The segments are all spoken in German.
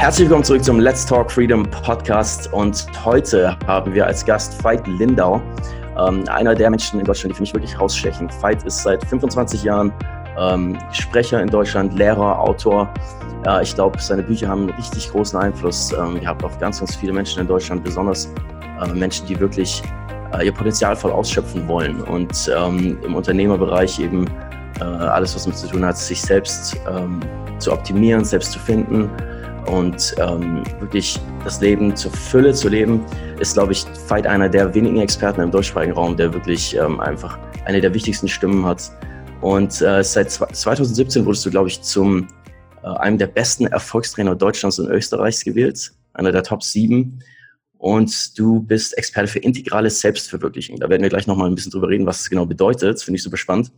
Herzlich willkommen zurück zum Let's Talk Freedom Podcast und heute haben wir als Gast Veit Lindau, ähm, einer der Menschen in Deutschland, die für mich wirklich rausstechen. Veit ist seit 25 Jahren ähm, Sprecher in Deutschland, Lehrer, Autor. Äh, ich glaube, seine Bücher haben einen richtig großen Einfluss ähm, gehabt auf ganz, ganz viele Menschen in Deutschland, besonders äh, Menschen, die wirklich äh, ihr Potenzial voll ausschöpfen wollen und ähm, im Unternehmerbereich eben äh, alles, was damit zu tun hat, sich selbst ähm, zu optimieren, selbst zu finden und ähm, wirklich das Leben zur Fülle zu leben, ist, glaube ich, Veit einer der wenigen Experten im deutschsprachigen Raum, der wirklich ähm, einfach eine der wichtigsten Stimmen hat. Und äh, seit 2017 wurdest du, glaube ich, zum äh, einem der besten Erfolgstrainer Deutschlands und Österreichs gewählt, einer der Top 7. Und du bist Experte für integrale Selbstverwirklichung. Da werden wir gleich nochmal ein bisschen drüber reden, was das genau bedeutet. Finde ich super spannend.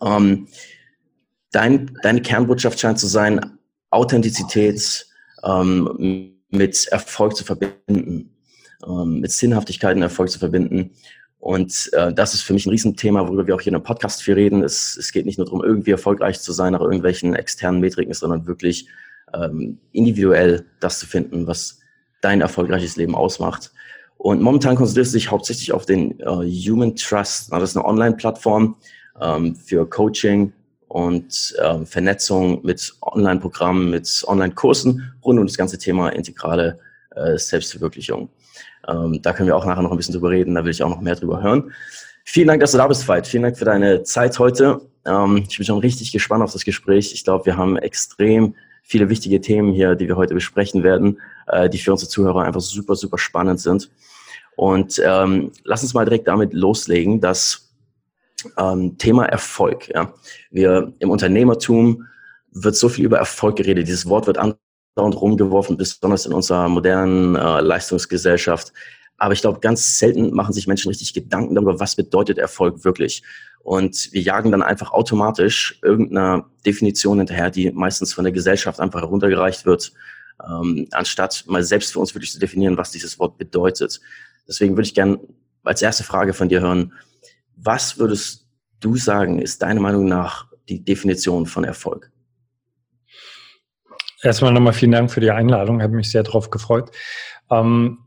Ähm, dein, deine Kernbotschaft scheint zu sein, Authentizität ähm, mit Erfolg zu verbinden, ähm, mit Sinnhaftigkeit und Erfolg zu verbinden. Und äh, das ist für mich ein Riesenthema, worüber wir auch hier in einem Podcast viel reden. Es, es geht nicht nur darum, irgendwie erfolgreich zu sein nach irgendwelchen externen Metriken, sondern wirklich ähm, individuell das zu finden, was dein erfolgreiches Leben ausmacht. Und momentan konzentrierst du dich hauptsächlich auf den äh, Human Trust. Das ist eine Online-Plattform ähm, für Coaching, und ähm, Vernetzung mit Online-Programmen, mit Online-Kursen rund um das ganze Thema integrale äh, Selbstverwirklichung. Ähm, da können wir auch nachher noch ein bisschen drüber reden, da will ich auch noch mehr drüber hören. Vielen Dank, dass du da bist, Veit. Vielen Dank für deine Zeit heute. Ähm, ich bin schon richtig gespannt auf das Gespräch. Ich glaube, wir haben extrem viele wichtige Themen hier, die wir heute besprechen werden, äh, die für unsere Zuhörer einfach super, super spannend sind. Und ähm, lass uns mal direkt damit loslegen, dass ähm, Thema Erfolg. Ja. Wir im Unternehmertum wird so viel über Erfolg geredet. Dieses Wort wird andauernd rumgeworfen, besonders in unserer modernen äh, Leistungsgesellschaft. Aber ich glaube, ganz selten machen sich Menschen richtig Gedanken darüber, was bedeutet Erfolg wirklich. Und wir jagen dann einfach automatisch irgendeiner Definition hinterher, die meistens von der Gesellschaft einfach heruntergereicht wird, ähm, anstatt mal selbst für uns wirklich zu definieren, was dieses Wort bedeutet. Deswegen würde ich gerne als erste Frage von dir hören, was würdest du sagen, ist deiner Meinung nach die Definition von Erfolg? Erstmal nochmal vielen Dank für die Einladung, habe mich sehr darauf gefreut. Ähm,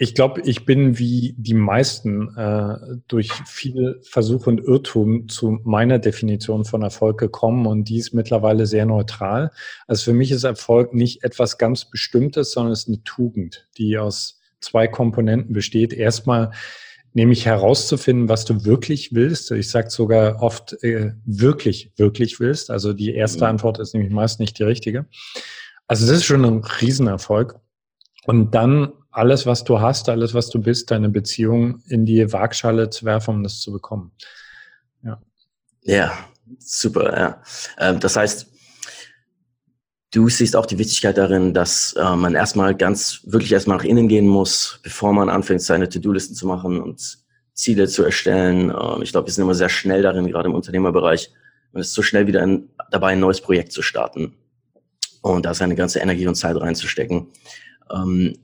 ich glaube, ich bin wie die meisten äh, durch viel Versuch und Irrtum zu meiner Definition von Erfolg gekommen und die ist mittlerweile sehr neutral. Also für mich ist Erfolg nicht etwas ganz Bestimmtes, sondern es ist eine Tugend, die aus zwei Komponenten besteht. Erstmal nämlich herauszufinden, was du wirklich willst. Ich sage sogar oft äh, wirklich, wirklich willst. Also die erste mhm. Antwort ist nämlich meist nicht die richtige. Also das ist schon ein Riesenerfolg. Und dann alles, was du hast, alles, was du bist, deine Beziehung in die Waagschale zu werfen, um das zu bekommen. Ja, ja super. Ja. Ähm, das heißt, Du siehst auch die Wichtigkeit darin, dass äh, man erstmal ganz, wirklich erstmal nach innen gehen muss, bevor man anfängt, seine To-Do-Listen zu machen und Ziele zu erstellen. Äh, ich glaube, wir sind immer sehr schnell darin, gerade im Unternehmerbereich. Man ist so schnell wieder in, dabei, ein neues Projekt zu starten und da seine ganze Energie und Zeit reinzustecken. Ähm,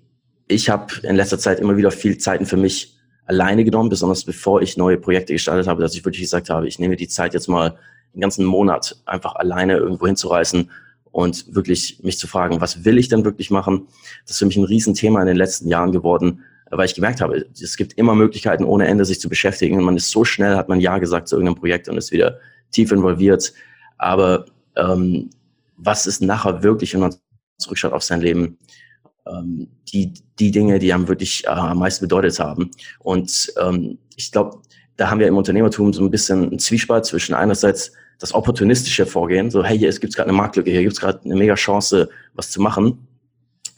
ich habe in letzter Zeit immer wieder viel Zeiten für mich alleine genommen, besonders bevor ich neue Projekte gestartet habe, dass ich wirklich gesagt habe, ich nehme die Zeit jetzt mal den ganzen Monat einfach alleine irgendwo hinzureißen und wirklich mich zu fragen, was will ich denn wirklich machen? Das ist für mich ein Riesenthema in den letzten Jahren geworden, weil ich gemerkt habe, es gibt immer Möglichkeiten ohne Ende, sich zu beschäftigen. Und man ist so schnell, hat man Ja gesagt zu irgendeinem Projekt und ist wieder tief involviert. Aber ähm, was ist nachher wirklich, wenn man zurückschaut auf sein Leben? Ähm, die, die Dinge, die einem wirklich äh, am meisten bedeutet haben. Und ähm, ich glaube, da haben wir im Unternehmertum so ein bisschen einen Zwiespalt zwischen einerseits das opportunistische Vorgehen, so hey, hier gibt gerade eine Marktlücke, hier gibt es gerade eine mega Chance, was zu machen,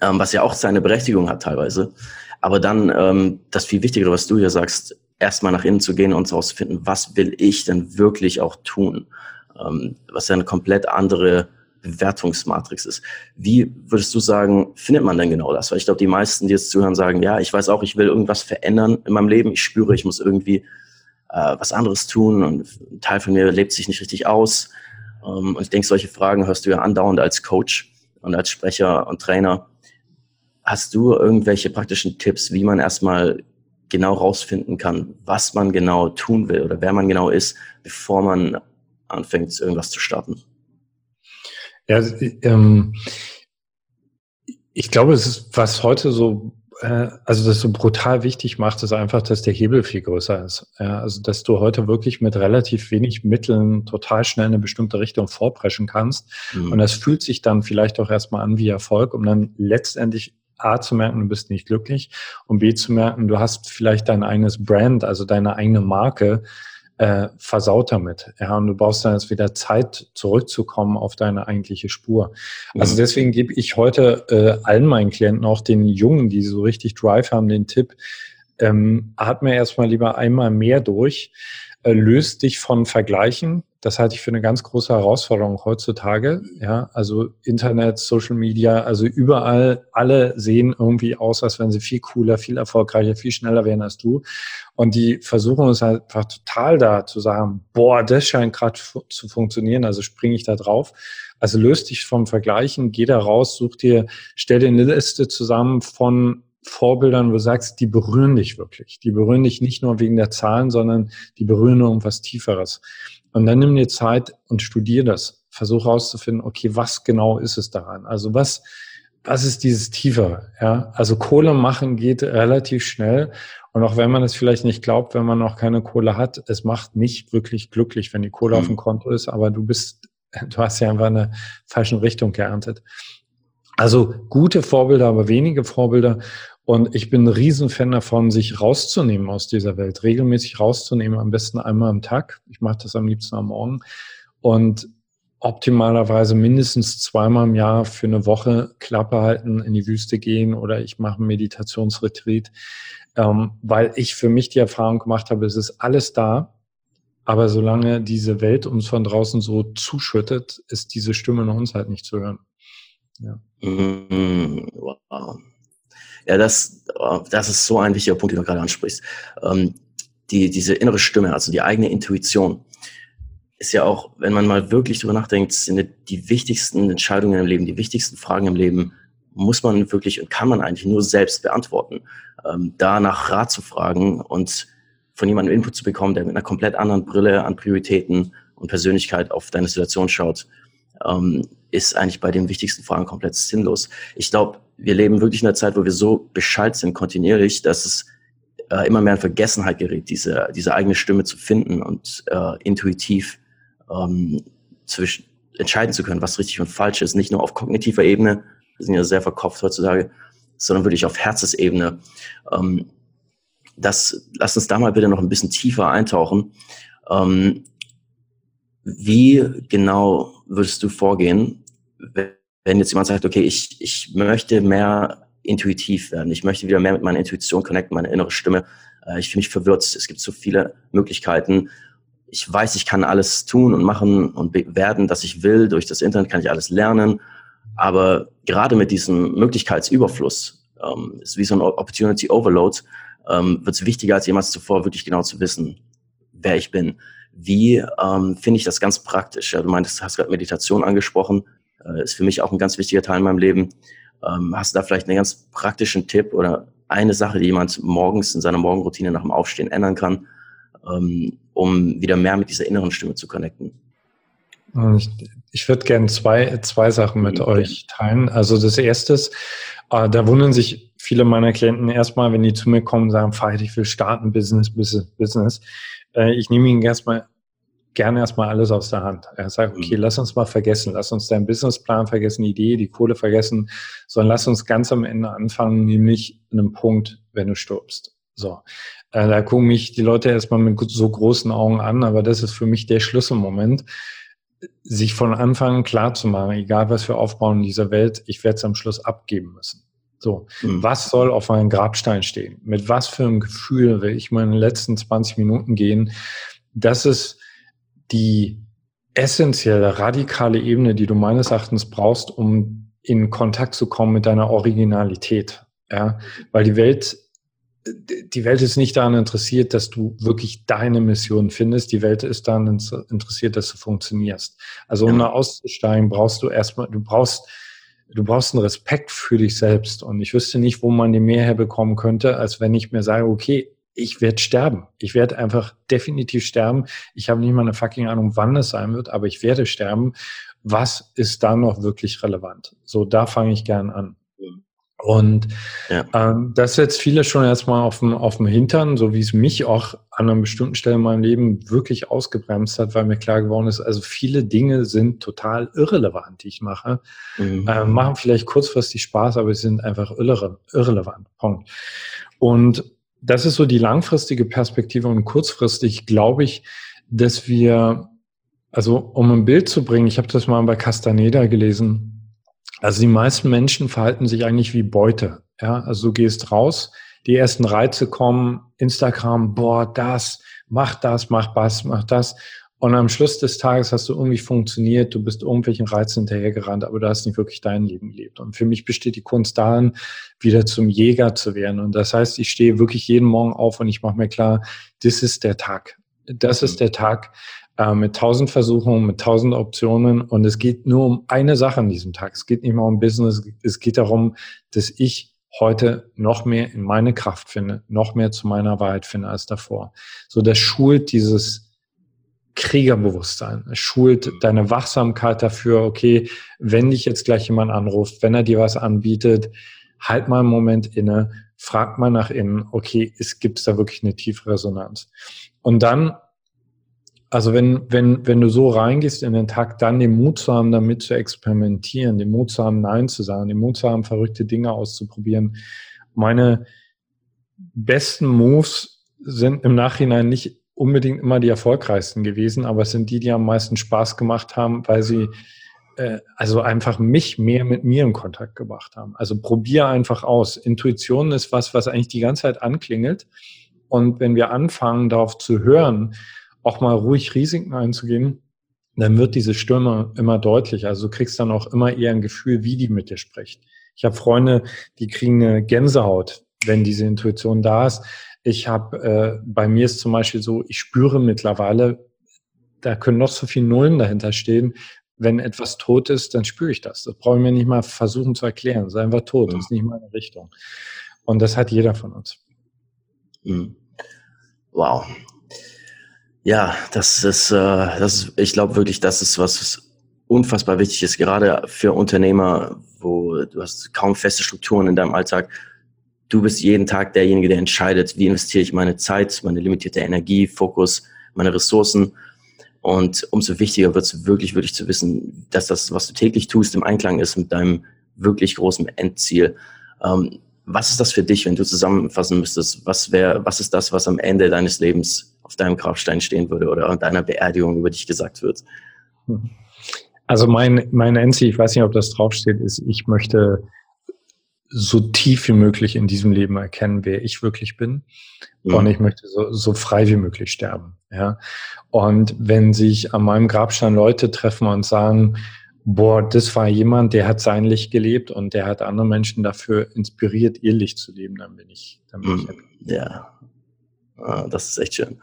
ähm, was ja auch seine Berechtigung hat teilweise. Aber dann ähm, das viel Wichtigere, was du hier sagst, erstmal nach innen zu gehen und herauszufinden, was will ich denn wirklich auch tun, ähm, was ja eine komplett andere Bewertungsmatrix ist. Wie würdest du sagen, findet man denn genau das? Weil ich glaube, die meisten, die jetzt zuhören, sagen, ja, ich weiß auch, ich will irgendwas verändern in meinem Leben. Ich spüre, ich muss irgendwie äh, was anderes tun und ein Teil von mir lebt sich nicht richtig aus. Ähm, und ich denke, solche Fragen hörst du ja andauernd als Coach und als Sprecher und Trainer. Hast du irgendwelche praktischen Tipps, wie man erstmal genau rausfinden kann, was man genau tun will oder wer man genau ist, bevor man anfängt, irgendwas zu starten? Ja, ähm, Ich glaube, es ist, was heute so, äh, also das so brutal wichtig macht, ist einfach, dass der Hebel viel größer ist. Ja, also dass du heute wirklich mit relativ wenig Mitteln total schnell in eine bestimmte Richtung vorpreschen kannst. Mhm. Und das fühlt sich dann vielleicht auch erstmal an wie Erfolg, um dann letztendlich A zu merken, du bist nicht glücklich und B zu merken, du hast vielleicht dein eigenes Brand, also deine eigene Marke, äh, versaut damit. Ja, und du brauchst dann jetzt wieder Zeit, zurückzukommen auf deine eigentliche Spur. Mhm. Also deswegen gebe ich heute äh, allen meinen Klienten, auch den Jungen, die so richtig Drive haben, den Tipp, ähm, atme erstmal lieber einmal mehr durch, äh, löst dich von Vergleichen, das halte ich für eine ganz große Herausforderung heutzutage. Ja, also Internet, Social Media, also überall, alle sehen irgendwie aus, als wenn sie viel cooler, viel erfolgreicher, viel schneller wären als du. Und die versuchen uns halt einfach total da zu sagen, boah, das scheint gerade zu funktionieren, also springe ich da drauf. Also löst dich vom Vergleichen, geh da raus, such dir, stell dir eine Liste zusammen von Vorbildern, wo du sagst, die berühren dich wirklich. Die berühren dich nicht nur wegen der Zahlen, sondern die berühren irgendwas Tieferes. Und dann nimm dir Zeit und studier das. Versuch herauszufinden, okay, was genau ist es daran? Also was, was ist dieses Tiefere? Ja, also Kohle machen geht relativ schnell. Und auch wenn man es vielleicht nicht glaubt, wenn man noch keine Kohle hat, es macht nicht wirklich glücklich, wenn die Kohle mhm. auf dem Konto ist, aber du bist, du hast ja einfach eine falschen Richtung geerntet. Also gute Vorbilder, aber wenige Vorbilder. Und ich bin ein Riesenfan davon, sich rauszunehmen aus dieser Welt, regelmäßig rauszunehmen, am besten einmal am Tag. Ich mache das am liebsten am Morgen. Und optimalerweise mindestens zweimal im Jahr für eine Woche Klappe halten, in die Wüste gehen oder ich mache einen Meditationsretreat, ähm, weil ich für mich die Erfahrung gemacht habe, es ist alles da, aber solange diese Welt uns von draußen so zuschüttet, ist diese Stimme in uns halt nicht zu hören. Ja. Mm, wow. Ja, das, oh, das ist so ein wichtiger Punkt, den du gerade ansprichst. Ähm, die, diese innere Stimme, also die eigene Intuition, ist ja auch, wenn man mal wirklich drüber nachdenkt, sind die wichtigsten Entscheidungen im Leben, die wichtigsten Fragen im Leben, muss man wirklich und kann man eigentlich nur selbst beantworten. Ähm, da nach Rat zu fragen und von jemandem Input zu bekommen, der mit einer komplett anderen Brille an Prioritäten und Persönlichkeit auf deine Situation schaut, ähm, ist eigentlich bei den wichtigsten Fragen komplett sinnlos. Ich glaube, wir leben wirklich in einer Zeit, wo wir so Bescheid sind kontinuierlich, dass es äh, immer mehr in Vergessenheit gerät, diese, diese eigene Stimme zu finden und äh, intuitiv ähm, zwischen, entscheiden zu können, was richtig und falsch ist. Nicht nur auf kognitiver Ebene, wir sind ja sehr verkopft heutzutage, sondern wirklich auf Herzesebene. Ähm, das, lass uns da mal bitte noch ein bisschen tiefer eintauchen. Ähm, wie genau würdest du vorgehen, wenn jetzt jemand sagt, okay, ich, ich möchte mehr intuitiv werden, ich möchte wieder mehr mit meiner Intuition connecten, meine innere Stimme, äh, ich fühle mich verwirrt, es gibt so viele Möglichkeiten, ich weiß, ich kann alles tun und machen und werden, was ich will, durch das Internet kann ich alles lernen, aber gerade mit diesem Möglichkeitsüberfluss, ähm, ist wie so ein Opportunity Overload, ähm, wird es wichtiger als jemals zuvor, wirklich genau zu wissen, wer ich bin. Wie ähm, finde ich das ganz praktisch? Ja, du meintest, hast gerade Meditation angesprochen äh, ist für mich auch ein ganz wichtiger Teil in meinem Leben. Ähm, hast du da vielleicht einen ganz praktischen Tipp oder eine Sache, die jemand morgens in seiner Morgenroutine nach dem Aufstehen ändern kann, ähm, um wieder mehr mit dieser inneren Stimme zu connecten? Ich, ich würde gerne zwei, zwei Sachen mit okay. euch teilen. Also das erste ist, äh, da wundern sich viele meiner Klienten erstmal, wenn die zu mir kommen und sagen, Veit, ich will starten, Business, Business, Business. Äh, ich nehme ihnen erstmal gerne erstmal alles aus der Hand. Er sagt, okay, mhm. lass uns mal vergessen, lass uns deinen Businessplan vergessen, die Idee, die Kohle vergessen, sondern lass uns ganz am Ende anfangen, nämlich an einem Punkt, wenn du stirbst. So, äh, da gucken mich die Leute erstmal mit so großen Augen an, aber das ist für mich der Schlüsselmoment, sich von Anfang klar zu machen, egal was wir aufbauen in dieser Welt, ich werde es am Schluss abgeben müssen. So, mhm. was soll auf meinem Grabstein stehen? Mit was für einem Gefühl will ich meine letzten 20 Minuten gehen? Das ist die essentielle, radikale Ebene, die du meines Erachtens brauchst, um in Kontakt zu kommen mit deiner Originalität. Ja, weil die Welt, die Welt ist nicht daran interessiert, dass du wirklich deine Mission findest. Die Welt ist daran interessiert, dass du funktionierst. Also um da auszusteigen, brauchst du erstmal, du brauchst, du brauchst einen Respekt für dich selbst. Und ich wüsste nicht, wo man den mehr herbekommen könnte, als wenn ich mir sage, okay, ich werde sterben. Ich werde einfach definitiv sterben. Ich habe nicht mal eine fucking Ahnung, wann es sein wird, aber ich werde sterben. Was ist da noch wirklich relevant? So, da fange ich gern an. Und ja. ähm, das setzt viele schon erstmal auf dem, auf dem Hintern, so wie es mich auch an einer bestimmten Stelle in meinem Leben wirklich ausgebremst hat, weil mir klar geworden ist, also viele Dinge sind total irrelevant, die ich mache. Mhm. Äh, machen vielleicht kurzfristig Spaß, aber sie sind einfach irre, irrelevant. Punkt. Und das ist so die langfristige Perspektive und kurzfristig glaube ich, dass wir, also um ein Bild zu bringen, ich habe das mal bei Castaneda gelesen, also die meisten Menschen verhalten sich eigentlich wie Beute. Ja, also du gehst raus, die ersten Reize kommen, Instagram, boah, das, mach das, mach das, mach das. Und am Schluss des Tages hast du irgendwie funktioniert, du bist irgendwelchen Reizen hinterhergerannt, aber du hast nicht wirklich dein Leben gelebt. Und für mich besteht die Kunst darin, wieder zum Jäger zu werden. Und das heißt, ich stehe wirklich jeden Morgen auf und ich mache mir klar, das ist der Tag. Das ist der Tag, äh, mit tausend Versuchungen, mit tausend Optionen und es geht nur um eine Sache an diesem Tag. Es geht nicht mal um Business, es geht darum, dass ich heute noch mehr in meine Kraft finde, noch mehr zu meiner Wahrheit finde als davor. So, das schult dieses Kriegerbewusstsein. Es schult deine Wachsamkeit dafür, okay, wenn dich jetzt gleich jemand anruft, wenn er dir was anbietet, halt mal einen Moment inne, frag mal nach innen, okay, es gibt da wirklich eine tiefe Resonanz. Und dann also wenn, wenn, wenn du so reingehst in den Tag, dann den Mut zu haben, damit zu experimentieren, den Mut zu haben, Nein zu sagen, den Mut zu haben, verrückte Dinge auszuprobieren. Meine besten Moves sind im Nachhinein nicht unbedingt immer die erfolgreichsten gewesen, aber es sind die, die am meisten Spaß gemacht haben, weil sie äh, also einfach mich mehr mit mir in Kontakt gebracht haben. Also probier einfach aus. Intuition ist was, was eigentlich die ganze Zeit anklingelt. Und wenn wir anfangen, darauf zu hören, auch mal ruhig Risiken einzugehen, dann wird diese Stimme immer deutlicher. Also du kriegst dann auch immer eher ein Gefühl, wie die mit dir spricht. Ich habe Freunde, die kriegen eine Gänsehaut, wenn diese Intuition da ist. Ich habe, äh, bei mir ist zum Beispiel so, ich spüre mittlerweile, da können noch so viele Nullen dahinter stehen. Wenn etwas tot ist, dann spüre ich das. Das brauche ich mir nicht mal versuchen zu erklären. Das ist einfach tot. Das ist nicht meine Richtung. Und das hat jeder von uns. Mhm. Wow. Ja, das ist, äh, das ist ich glaube wirklich, das ist was unfassbar wichtig ist, gerade für Unternehmer, wo du hast kaum feste Strukturen in deinem Alltag. Du bist jeden Tag derjenige, der entscheidet, wie investiere ich meine Zeit, meine limitierte Energie, Fokus, meine Ressourcen. Und umso wichtiger wird es wirklich, wirklich zu wissen, dass das, was du täglich tust, im Einklang ist mit deinem wirklich großen Endziel. Ähm, was ist das für dich, wenn du zusammenfassen müsstest? Was wäre, was ist das, was am Ende deines Lebens auf deinem Grabstein stehen würde oder an deiner Beerdigung über dich gesagt wird? Also mein, mein Endziel, ich weiß nicht, ob das draufsteht, ist, ich möchte so tief wie möglich in diesem Leben erkennen, wer ich wirklich bin. Mhm. Und ich möchte so, so frei wie möglich sterben. Ja. Und wenn sich an meinem Grabstein Leute treffen und sagen, boah, das war jemand, der hat sein Licht gelebt und der hat andere Menschen dafür inspiriert, ihr Licht zu leben, dann bin ich, dann bin ich mhm. happy. Ja, Ah, das ist echt schön.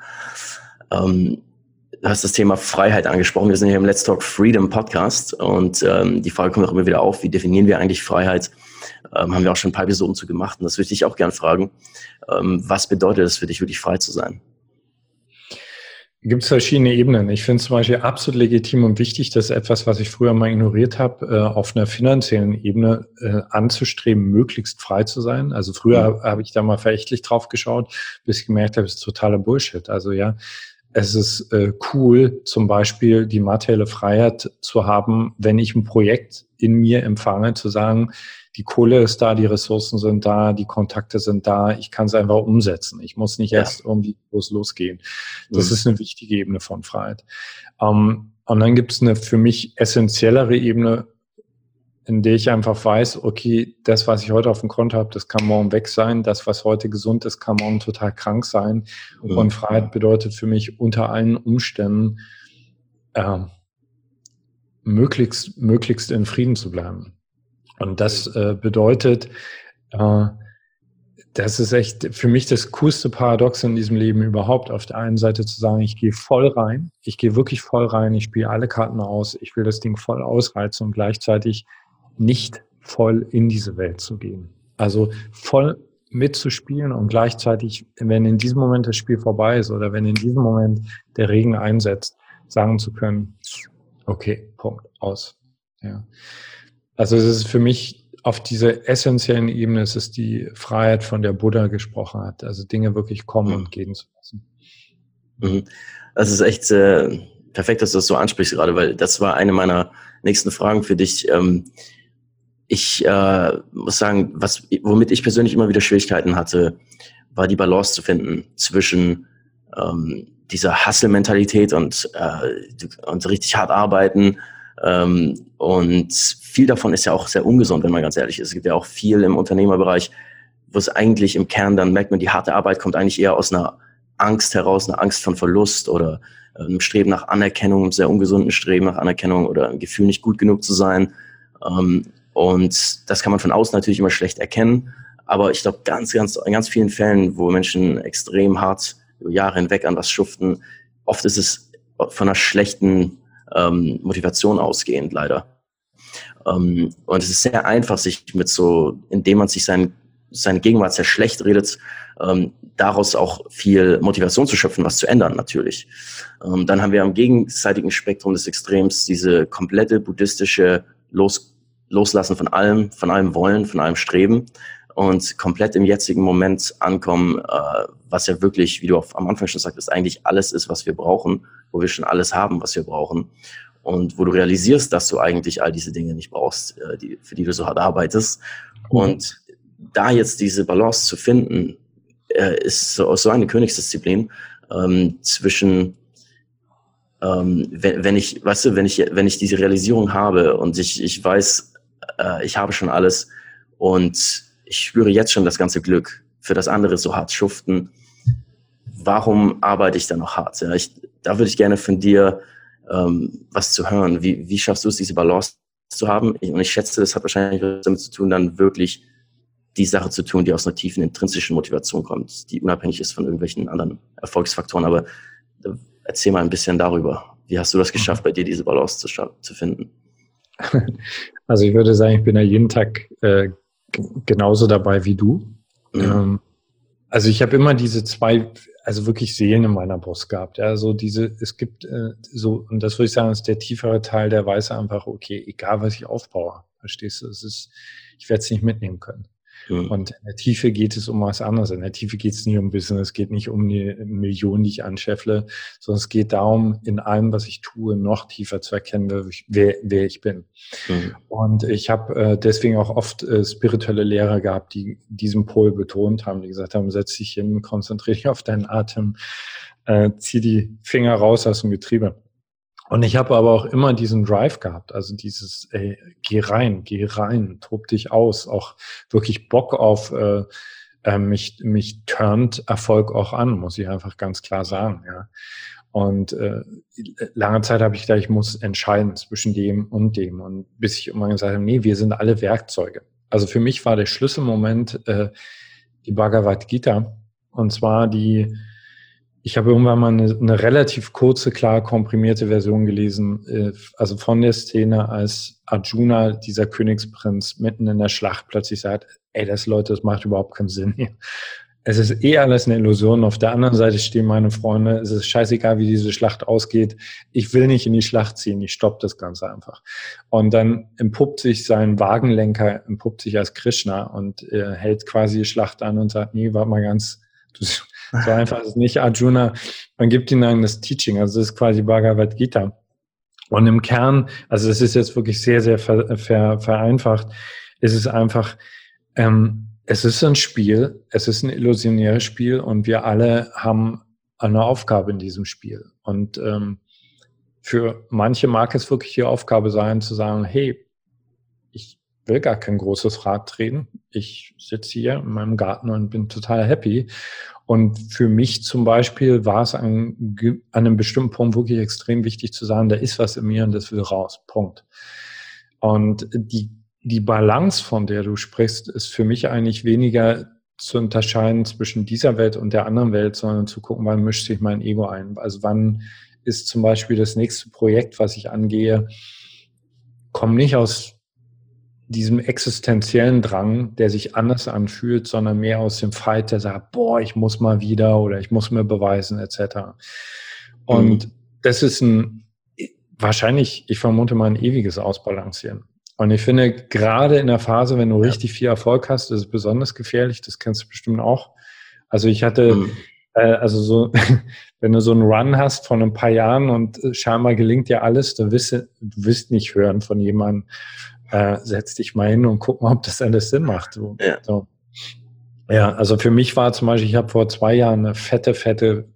Ähm, du hast das Thema Freiheit angesprochen. Wir sind hier im Let's Talk Freedom Podcast und ähm, die Frage kommt auch immer wieder auf, wie definieren wir eigentlich Freiheit? Ähm, haben wir auch schon ein paar Episoden zu gemacht und das würde ich dich auch gerne fragen. Ähm, was bedeutet es für dich, wirklich frei zu sein? Gibt es verschiedene Ebenen. Ich finde zum Beispiel absolut legitim und wichtig, dass etwas, was ich früher mal ignoriert habe, äh, auf einer finanziellen Ebene äh, anzustreben, möglichst frei zu sein. Also früher mhm. habe ich da mal verächtlich drauf geschaut, bis ich gemerkt habe, es ist totaler Bullshit. Also ja, es ist äh, cool, zum Beispiel die materielle Freiheit zu haben, wenn ich ein Projekt in mir empfange, zu sagen, die Kohle ist da, die Ressourcen sind da, die Kontakte sind da, ich kann es einfach umsetzen. Ich muss nicht ja. erst irgendwie groß losgehen. Das mhm. ist eine wichtige Ebene von Freiheit. Ähm, und dann gibt es eine für mich essentiellere Ebene, in der ich einfach weiß, okay, das, was ich heute auf dem Konto habe, das kann morgen weg sein. Das, was heute gesund ist, kann morgen total krank sein. Mhm. Und Freiheit bedeutet für mich unter allen Umständen, äh, möglichst, möglichst in Frieden zu bleiben. Und das äh, bedeutet, äh, das ist echt für mich das coolste Paradox in diesem Leben überhaupt. Auf der einen Seite zu sagen, ich gehe voll rein, ich gehe wirklich voll rein, ich spiele alle Karten aus, ich will das Ding voll ausreizen und gleichzeitig nicht voll in diese Welt zu gehen. Also voll mitzuspielen und gleichzeitig, wenn in diesem Moment das Spiel vorbei ist oder wenn in diesem Moment der Regen einsetzt, sagen zu können, okay, Punkt, aus. Ja. Also es ist für mich auf dieser essentiellen Ebene ist es die Freiheit, von der Buddha gesprochen hat. Also Dinge wirklich kommen mhm. und gehen zu lassen. Mhm. Das ist echt äh, perfekt, dass du das so ansprichst gerade, weil das war eine meiner nächsten Fragen für dich. Ähm, ich äh, muss sagen, was, womit ich persönlich immer wieder Schwierigkeiten hatte, war die Balance zu finden zwischen ähm, dieser Hustle-Mentalität und, äh, und richtig hart arbeiten. Ähm, und viel davon ist ja auch sehr ungesund, wenn man ganz ehrlich ist. Es gibt ja auch viel im Unternehmerbereich, wo es eigentlich im Kern dann merkt man, die harte Arbeit kommt eigentlich eher aus einer Angst heraus, einer Angst von Verlust oder äh, einem Streben nach Anerkennung, einem sehr ungesunden Streben nach Anerkennung oder ein Gefühl, nicht gut genug zu sein. Ähm, und das kann man von außen natürlich immer schlecht erkennen. Aber ich glaube, ganz, ganz, in ganz vielen Fällen, wo Menschen extrem hart über Jahre hinweg an was schuften, oft ist es von einer schlechten ähm, Motivation ausgehend, leider. Ähm, und es ist sehr einfach, sich mit so, indem man sich sein, seine Gegenwart sehr schlecht redet, ähm, daraus auch viel Motivation zu schöpfen, was zu ändern natürlich. Ähm, dann haben wir am gegenseitigen Spektrum des Extrems diese komplette buddhistische Los Loslassen von allem, von allem Wollen, von allem Streben und komplett im jetzigen Moment ankommen, äh, was ja wirklich, wie du auch am Anfang schon sagtest, eigentlich alles ist, was wir brauchen, wo wir schon alles haben, was wir brauchen. Und wo du realisierst, dass du eigentlich all diese Dinge nicht brauchst, äh, die, für die du so hart arbeitest. Mhm. Und da jetzt diese Balance zu finden, äh, ist so, so eine Königsdisziplin ähm, zwischen ähm, wenn, wenn ich, weißt du, wenn ich, wenn ich diese Realisierung habe und ich, ich weiß, äh, ich habe schon alles und ich spüre jetzt schon das ganze Glück, für das andere so hart schuften. Warum arbeite ich da noch hart? Ja, ich, da würde ich gerne von dir ähm, was zu hören. Wie, wie schaffst du es, diese Balance zu haben? und ich schätze, das hat wahrscheinlich was damit zu tun, dann wirklich die Sache zu tun, die aus einer tiefen intrinsischen Motivation kommt, die unabhängig ist von irgendwelchen anderen Erfolgsfaktoren. Aber äh, erzähl mal ein bisschen darüber. Wie hast du das geschafft, bei dir diese Balance zu, zu finden? Also ich würde sagen, ich bin ja jeden Tag äh, genauso dabei wie du. Mhm. Ähm, also ich habe immer diese zwei, also wirklich Seelen in meiner Brust gehabt. Ja, so diese, es gibt äh, so, und das würde ich sagen, ist der tiefere Teil, der weiß einfach, okay, egal was ich aufbaue, verstehst du, es ist, ich werde es nicht mitnehmen können. Mhm. Und in der Tiefe geht es um was anderes. In der Tiefe geht es nicht um Business, es geht nicht um die Millionen, die ich anscheffle, sondern es geht darum, in allem, was ich tue, noch tiefer zu erkennen, wer, wer ich bin. Mhm. Und ich habe äh, deswegen auch oft äh, spirituelle Lehrer gehabt, die diesen Pol betont haben, die gesagt haben, setz dich hin, konzentriere dich auf deinen Atem, äh, zieh die Finger raus aus dem Getriebe. Und ich habe aber auch immer diesen Drive gehabt, also dieses, ey, geh rein, geh rein, tob dich aus, auch wirklich Bock auf äh, äh, mich, mich turnt Erfolg auch an, muss ich einfach ganz klar sagen, ja. Und äh, lange Zeit habe ich gedacht, ich muss entscheiden zwischen dem und dem. Und bis ich irgendwann gesagt habe, nee, wir sind alle Werkzeuge. Also für mich war der Schlüsselmoment äh, die Bhagavad Gita. Und zwar die ich habe irgendwann mal eine, eine, relativ kurze, klar komprimierte Version gelesen, äh, also von der Szene, als Arjuna, dieser Königsprinz, mitten in der Schlacht plötzlich sagt, ey, das Leute, das macht überhaupt keinen Sinn hier. Es ist eh alles eine Illusion. Auf der anderen Seite stehen meine Freunde. Es ist scheißegal, wie diese Schlacht ausgeht. Ich will nicht in die Schlacht ziehen. Ich stopp das Ganze einfach. Und dann empuppt sich sein Wagenlenker, empuppt sich als Krishna und äh, hält quasi die Schlacht an und sagt, nee, warte mal ganz, du, so einfach ist nicht Arjuna. Man gibt ihnen das Teaching, also das ist quasi Bhagavad Gita. Und im Kern, also das ist jetzt wirklich sehr, sehr ver, ver, vereinfacht, ist es einfach, ähm, es ist ein Spiel, es ist ein illusionäres Spiel und wir alle haben eine Aufgabe in diesem Spiel. Und ähm, für manche mag es wirklich die Aufgabe sein, zu sagen, hey, ich will gar kein großes Rad drehen. Ich sitze hier in meinem Garten und bin total happy. Und für mich zum Beispiel war es an, an einem bestimmten Punkt wirklich extrem wichtig zu sagen, da ist was in mir und das will raus. Punkt. Und die, die Balance, von der du sprichst, ist für mich eigentlich weniger zu unterscheiden zwischen dieser Welt und der anderen Welt, sondern zu gucken, wann mischt sich mein Ego ein. Also wann ist zum Beispiel das nächste Projekt, was ich angehe, kommt nicht aus diesem existenziellen Drang, der sich anders anfühlt, sondern mehr aus dem Fight, der sagt, boah, ich muss mal wieder oder ich muss mir beweisen, etc. Und mhm. das ist ein, wahrscheinlich, ich vermute mal, ein ewiges Ausbalancieren. Und ich finde, gerade in der Phase, wenn du ja. richtig viel Erfolg hast, ist es besonders gefährlich. Das kennst du bestimmt auch. Also ich hatte, mhm. äh, also so, wenn du so einen Run hast von ein paar Jahren und äh, scheinbar gelingt dir alles, dann wirst du, du wirst nicht hören von jemandem, äh, setz dich mal hin und guck mal, ob das alles Sinn macht. So. Ja. So. ja, also für mich war zum Beispiel, ich habe vor zwei Jahren eine fette, fette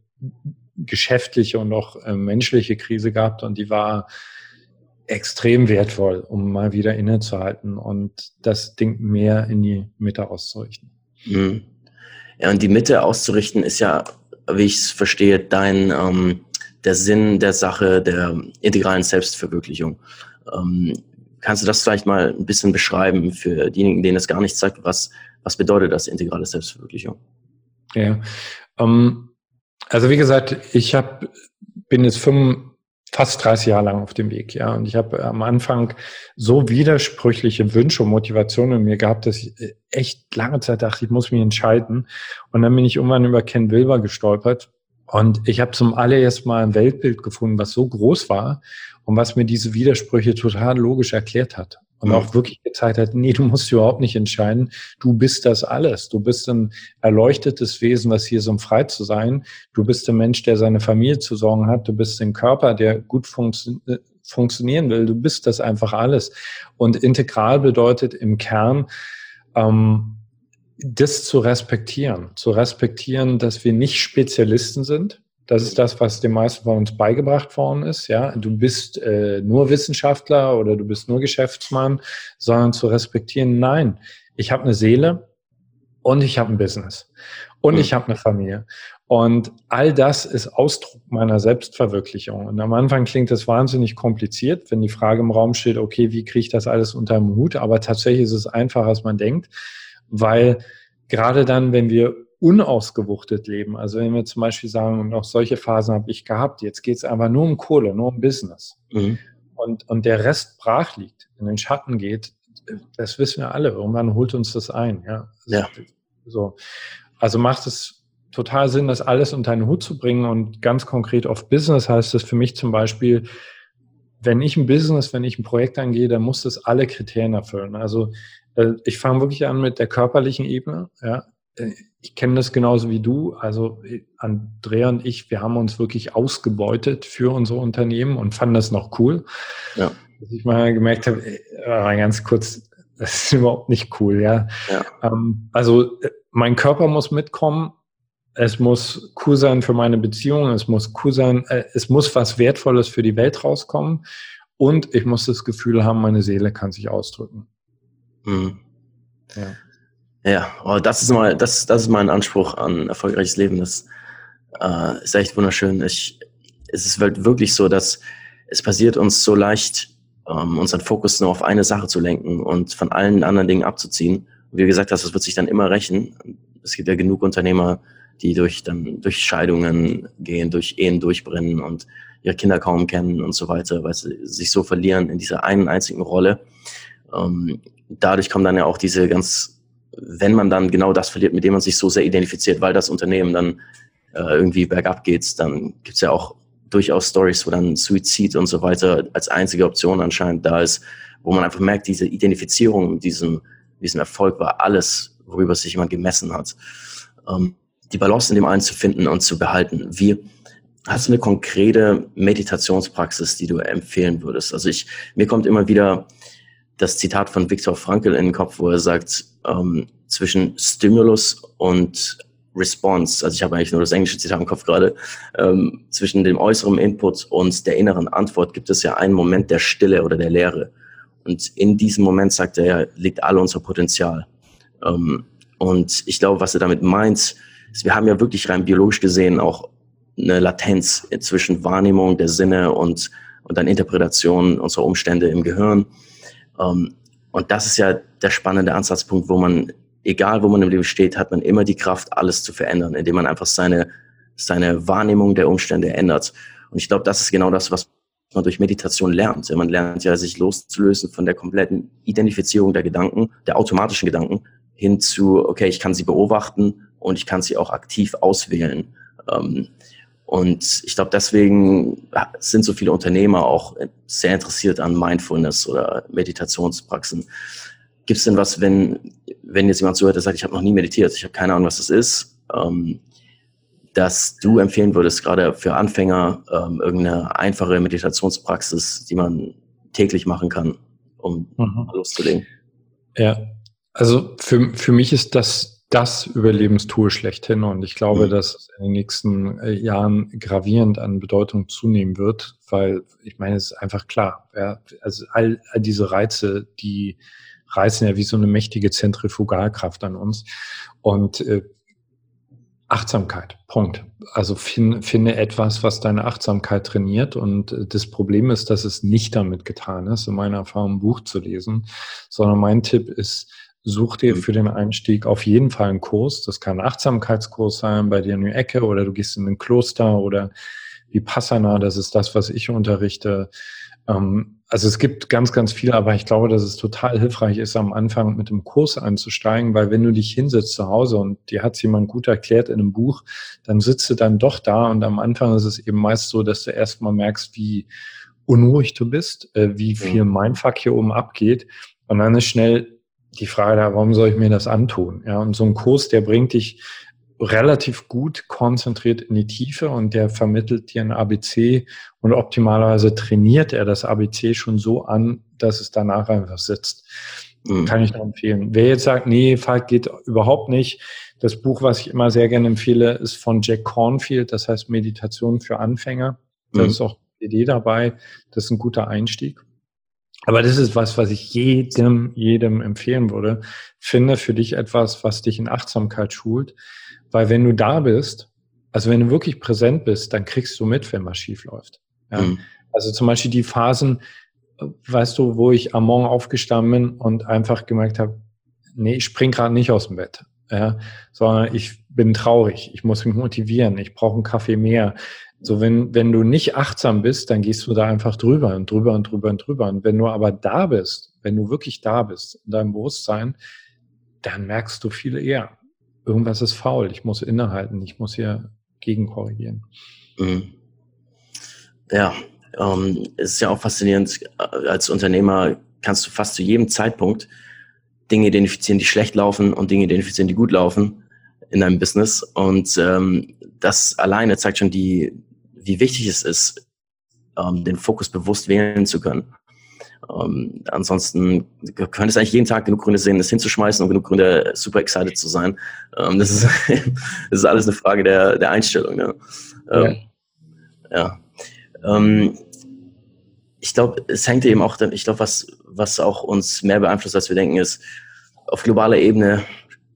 geschäftliche und auch äh, menschliche Krise gehabt und die war extrem wertvoll, um mal wieder innezuhalten und das Ding mehr in die Mitte auszurichten. Mhm. Ja, und die Mitte auszurichten ist ja, wie ich es verstehe, dein ähm, der Sinn der Sache der integralen Selbstverwirklichung. Ähm, kannst du das vielleicht mal ein bisschen beschreiben für diejenigen, denen es gar nichts sagt? Was, was bedeutet das integrale Selbstverwirklichung? Ja, ähm, also wie gesagt, ich hab, bin jetzt fünf, fast 30 Jahre lang auf dem Weg, ja. Und ich habe am Anfang so widersprüchliche Wünsche und Motivationen in mir gehabt, dass ich äh, echt lange Zeit dachte, ich muss mich entscheiden. Und dann bin ich irgendwann über Ken Wilber gestolpert. Und ich habe zum allerersten Mal ein Weltbild gefunden, was so groß war und was mir diese Widersprüche total logisch erklärt hat und auch wirklich gezeigt hat, nee, du musst überhaupt nicht entscheiden, du bist das alles. Du bist ein erleuchtetes Wesen, was hier ist, um frei zu sein. Du bist ein Mensch, der seine Familie zu sorgen hat. Du bist ein Körper, der gut funktio äh, funktionieren will. Du bist das einfach alles. Und integral bedeutet im Kern, ähm, das zu respektieren, zu respektieren, dass wir nicht Spezialisten sind, das ist das, was den meisten von uns beigebracht worden ist. Ja, du bist äh, nur Wissenschaftler oder du bist nur Geschäftsmann, sondern zu respektieren. Nein, ich habe eine Seele und ich habe ein Business und mhm. ich habe eine Familie. Und all das ist Ausdruck meiner Selbstverwirklichung. Und am Anfang klingt das wahnsinnig kompliziert, wenn die Frage im Raum steht, okay, wie kriege ich das alles unter den Hut? Aber tatsächlich ist es einfacher, als man denkt, weil gerade dann, wenn wir unausgewuchtet leben. Also wenn wir zum Beispiel sagen, und auch solche Phasen habe ich gehabt, jetzt geht es einfach nur um Kohle, nur um Business. Mhm. Und, und der Rest brach liegt, in den Schatten geht, das wissen wir alle. Irgendwann holt uns das ein. Ja. ja. So. Also macht es total Sinn, das alles unter einen Hut zu bringen und ganz konkret auf Business heißt das für mich zum Beispiel, wenn ich ein Business, wenn ich ein Projekt angehe, dann muss das alle Kriterien erfüllen. Also äh, ich fange wirklich an mit der körperlichen Ebene. Ja. Äh, ich kenne das genauso wie du. Also äh, Andrea und ich, wir haben uns wirklich ausgebeutet für unsere Unternehmen und fanden das noch cool. Ja. Dass ich mal gemerkt habe, äh, ganz kurz, das ist überhaupt nicht cool, ja. ja. Ähm, also mein Körper muss mitkommen. Es muss cool sein für meine Beziehung. Es muss cool sein. es muss was Wertvolles für die Welt rauskommen. Und ich muss das Gefühl haben, meine Seele kann sich ausdrücken. Mhm. Ja. Ja, oh, das ist mal, das, das ist mein Anspruch an erfolgreiches Leben. Das äh, ist echt wunderschön. Ich, es ist wirklich so, dass es passiert uns so leicht, ähm, unseren Fokus nur auf eine Sache zu lenken und von allen anderen Dingen abzuziehen. wie du gesagt hast, das wird sich dann immer rächen. Es gibt ja genug Unternehmer, die durch dann durch Scheidungen gehen, durch Ehen durchbrennen und ihre Kinder kaum kennen und so weiter, weil sie sich so verlieren in dieser einen einzigen Rolle. Ähm, dadurch kommen dann ja auch diese ganz wenn man dann genau das verliert, mit dem man sich so sehr identifiziert, weil das Unternehmen dann äh, irgendwie bergab geht, dann gibt's ja auch durchaus Stories, wo dann Suizid und so weiter als einzige Option anscheinend da ist, wo man einfach merkt, diese Identifizierung mit diesem, diesem Erfolg war alles, worüber sich jemand gemessen hat. Ähm, die Balance in dem einen zu finden und zu behalten. Wie hast du eine konkrete Meditationspraxis, die du empfehlen würdest? Also ich, mir kommt immer wieder das Zitat von Viktor Frankl in den Kopf, wo er sagt, ähm, zwischen Stimulus und Response, also ich habe eigentlich nur das englische Zitat im Kopf gerade, ähm, zwischen dem äußeren Input und der inneren Antwort gibt es ja einen Moment der Stille oder der Leere. Und in diesem Moment, sagt er, liegt all unser Potenzial. Ähm, und ich glaube, was er damit meint, ist, wir haben ja wirklich rein biologisch gesehen auch eine Latenz zwischen Wahrnehmung der Sinne und, und dann Interpretation unserer Umstände im Gehirn. Ähm, und das ist ja der spannende Ansatzpunkt, wo man, egal wo man im Leben steht, hat man immer die Kraft, alles zu verändern, indem man einfach seine, seine Wahrnehmung der Umstände ändert. Und ich glaube, das ist genau das, was man durch Meditation lernt. Man lernt ja, sich loszulösen von der kompletten Identifizierung der Gedanken, der automatischen Gedanken, hin zu, okay, ich kann sie beobachten und ich kann sie auch aktiv auswählen. Und ich glaube, deswegen sind so viele Unternehmer auch sehr interessiert an Mindfulness oder Meditationspraxen. Gibt es denn was, wenn, wenn jetzt jemand zuhört, der sagt, ich habe noch nie meditiert, ich habe keine Ahnung, was das ist, ähm, dass du empfehlen würdest, gerade für Anfänger, ähm, irgendeine einfache Meditationspraxis, die man täglich machen kann, um mhm. loszulegen? Ja, also für, für mich ist das das Überlebenstool schlechthin und ich glaube, mhm. dass es in den nächsten äh, Jahren gravierend an Bedeutung zunehmen wird, weil ich meine, es ist einfach klar, ja, also all, all diese Reize, die reißen ja wie so eine mächtige Zentrifugalkraft an uns und äh, Achtsamkeit, Punkt. Also find, finde etwas, was deine Achtsamkeit trainiert. Und äh, das Problem ist, dass es nicht damit getan ist, in meiner Erfahrung ein Buch zu lesen, sondern mein Tipp ist, such dir mhm. für den Einstieg auf jeden Fall einen Kurs. Das kann ein Achtsamkeitskurs sein bei dir in die Ecke oder du gehst in ein Kloster oder wie Passana, das ist das, was ich unterrichte. Ähm, also es gibt ganz, ganz viel, aber ich glaube, dass es total hilfreich ist, am Anfang mit dem Kurs einzusteigen, weil wenn du dich hinsetzt zu Hause und dir hat jemand gut erklärt in einem Buch, dann sitzt du dann doch da und am Anfang ist es eben meist so, dass du erstmal merkst, wie unruhig du bist, äh, wie viel Mindfuck hier oben abgeht und dann ist schnell die Frage da, warum soll ich mir das antun? Ja, und so ein Kurs, der bringt dich relativ gut konzentriert in die Tiefe und der vermittelt dir ein ABC und optimalerweise trainiert er das ABC schon so an, dass es danach einfach sitzt. Mhm. Kann ich nur empfehlen. Wer jetzt sagt, nee, Falk geht überhaupt nicht, das Buch, was ich immer sehr gerne empfehle, ist von Jack Cornfield, das heißt Meditation für Anfänger. Da mhm. ist auch die Idee dabei. Das ist ein guter Einstieg. Aber das ist was, was ich jedem, jedem empfehlen würde. Finde für dich etwas, was dich in Achtsamkeit schult. Weil wenn du da bist, also wenn du wirklich präsent bist, dann kriegst du mit, wenn was schief läuft. Ja? Mhm. Also zum Beispiel die Phasen, weißt du, wo ich am Morgen aufgestanden bin und einfach gemerkt habe, nee, ich spring gerade nicht aus dem Bett. Ja, sondern ich bin traurig, ich muss mich motivieren, ich brauche einen Kaffee mehr, so, wenn, wenn du nicht achtsam bist, dann gehst du da einfach drüber und drüber und drüber und drüber. Und wenn du aber da bist, wenn du wirklich da bist, in deinem Bewusstsein, dann merkst du viel eher, irgendwas ist faul, ich muss innehalten, ich muss hier gegenkorrigieren. Mhm. Ja, ähm, es ist ja auch faszinierend, äh, als Unternehmer kannst du fast zu jedem Zeitpunkt Dinge identifizieren, die schlecht laufen und Dinge identifizieren, die gut laufen in deinem Business. Und ähm, das alleine zeigt schon die, wie wichtig es ist, ähm, den Fokus bewusst wählen zu können. Ähm, ansonsten könnte es eigentlich jeden Tag genug Gründe sehen, das hinzuschmeißen und genug Gründe, super excited zu sein. Ähm, das, ist, das ist alles eine Frage der, der Einstellung. Ne? Ähm, ja. ja. Ähm, ich glaube, es hängt eben auch, ich glaube, was, was auch uns mehr beeinflusst, als wir denken, ist, auf globaler Ebene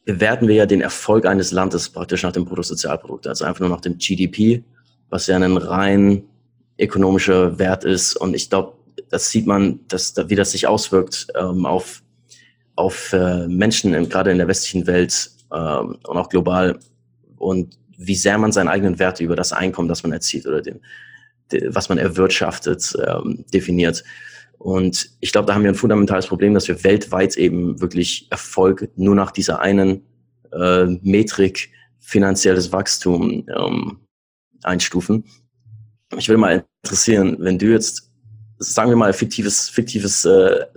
bewerten wir ja den Erfolg eines Landes praktisch nach dem Bruttosozialprodukt, also einfach nur nach dem GDP was ja ein rein ökonomischer Wert ist. Und ich glaube, das sieht man, dass, wie das sich auswirkt ähm, auf, auf äh, Menschen, gerade in der westlichen Welt ähm, und auch global. Und wie sehr man seinen eigenen Wert über das Einkommen, das man erzielt oder den, was man erwirtschaftet, ähm, definiert. Und ich glaube, da haben wir ein fundamentales Problem, dass wir weltweit eben wirklich Erfolg nur nach dieser einen äh, Metrik finanzielles Wachstum ähm, einstufen. Mich würde mal interessieren, wenn du jetzt, sagen wir mal, fiktives, fiktives, äh,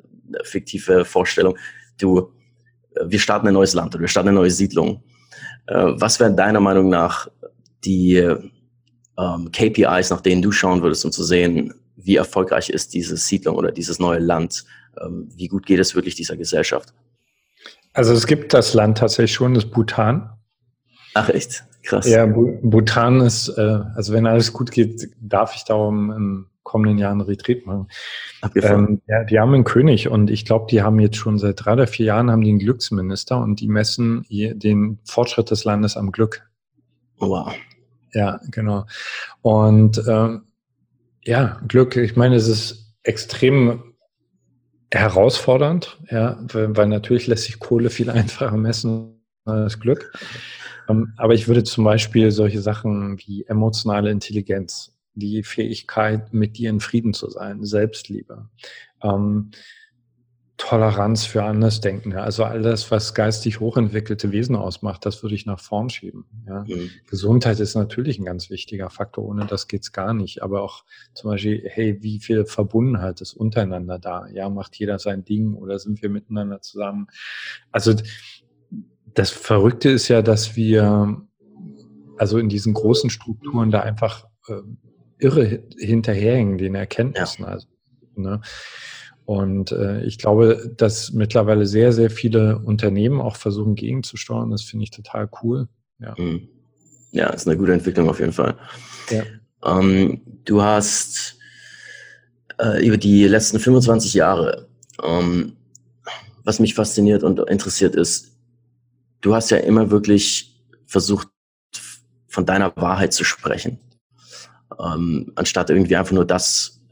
fiktive Vorstellung, du, äh, wir starten ein neues Land oder wir starten eine neue Siedlung. Äh, was wären deiner Meinung nach die ähm, KPIs, nach denen du schauen würdest, um zu sehen, wie erfolgreich ist diese Siedlung oder dieses neue Land? Ähm, wie gut geht es wirklich dieser Gesellschaft? Also es gibt das Land tatsächlich schon, das Bhutan. Ach echt? Krass. Ja, Bhutan ist, äh, also wenn alles gut geht, darf ich da im kommenden Jahr einen Retreat machen. Ähm, ja, die haben einen König und ich glaube, die haben jetzt schon seit drei oder vier Jahren haben die einen Glücksminister und die messen den Fortschritt des Landes am Glück. Wow. Ja, genau. Und ähm, ja, Glück, ich meine, es ist extrem herausfordernd, ja, weil, weil natürlich lässt sich Kohle viel einfacher messen als Glück. Ähm, aber ich würde zum Beispiel solche Sachen wie emotionale Intelligenz, die Fähigkeit, mit dir in Frieden zu sein, Selbstliebe, ähm, Toleranz für Andersdenkende. Also all das, was geistig hochentwickelte Wesen ausmacht, das würde ich nach vorn schieben. Ja. Mhm. Gesundheit ist natürlich ein ganz wichtiger Faktor. Ohne das geht's gar nicht. Aber auch zum Beispiel, hey, wie viel Verbundenheit ist untereinander da? Ja, macht jeder sein Ding oder sind wir miteinander zusammen? Also das Verrückte ist ja, dass wir also in diesen großen Strukturen da einfach äh, irre hinterherhängen, den Erkenntnissen. Ja. Also, ne? Und äh, ich glaube, dass mittlerweile sehr, sehr viele Unternehmen auch versuchen gegenzusteuern. Das finde ich total cool. Ja. Mhm. ja, ist eine gute Entwicklung auf jeden Fall. Ja. Ähm, du hast äh, über die letzten 25 Jahre, ähm, was mich fasziniert und interessiert ist, du hast ja immer wirklich versucht, von deiner Wahrheit zu sprechen, ähm, anstatt irgendwie einfach nur das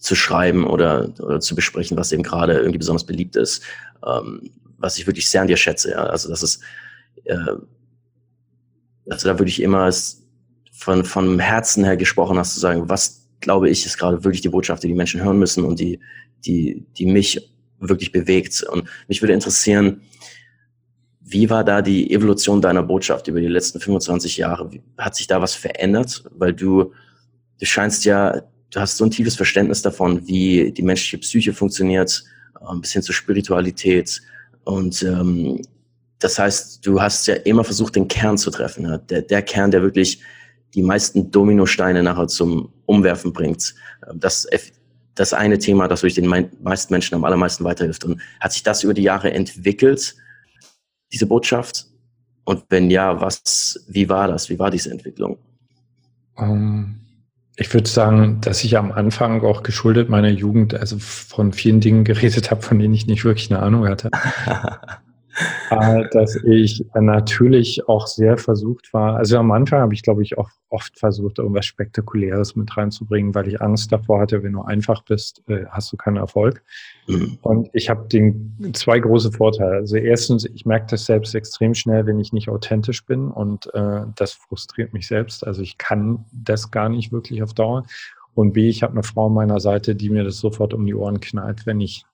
zu schreiben oder, oder zu besprechen, was eben gerade irgendwie besonders beliebt ist, ähm, was ich wirklich sehr an dir schätze. Ja? Also das ist, äh, also da würde ich immer von vom Herzen her gesprochen hast, zu sagen, was glaube ich ist gerade wirklich die Botschaft, die die Menschen hören müssen und die, die, die mich wirklich bewegt. Und mich würde interessieren, wie war da die Evolution deiner Botschaft über die letzten 25 Jahre? Hat sich da was verändert? Weil du, du scheinst ja du hast so ein tiefes Verständnis davon, wie die menschliche Psyche funktioniert, ein ähm, bisschen zur Spiritualität. Und ähm, das heißt, du hast ja immer versucht, den Kern zu treffen. Ja? Der, der Kern, der wirklich die meisten Dominosteine nachher zum Umwerfen bringt. Ähm, das, das eine Thema, das durch den meisten Menschen am allermeisten weiterhilft. Und hat sich das über die Jahre entwickelt, diese Botschaft? Und wenn ja, was, wie war das? Wie war diese Entwicklung? Um, ähm, ich würde sagen, dass ich am Anfang auch geschuldet meiner Jugend also von vielen Dingen geredet habe, von denen ich nicht wirklich eine Ahnung hatte. Äh, dass ich natürlich auch sehr versucht war, also am Anfang habe ich, glaube ich, auch oft versucht, irgendwas Spektakuläres mit reinzubringen, weil ich Angst davor hatte, wenn du einfach bist, äh, hast du keinen Erfolg. Mhm. Und ich habe den zwei große Vorteile. Also erstens, ich merke das selbst extrem schnell, wenn ich nicht authentisch bin und äh, das frustriert mich selbst. Also ich kann das gar nicht wirklich auf Dauer. Und B, ich habe eine Frau an meiner Seite, die mir das sofort um die Ohren knallt, wenn ich,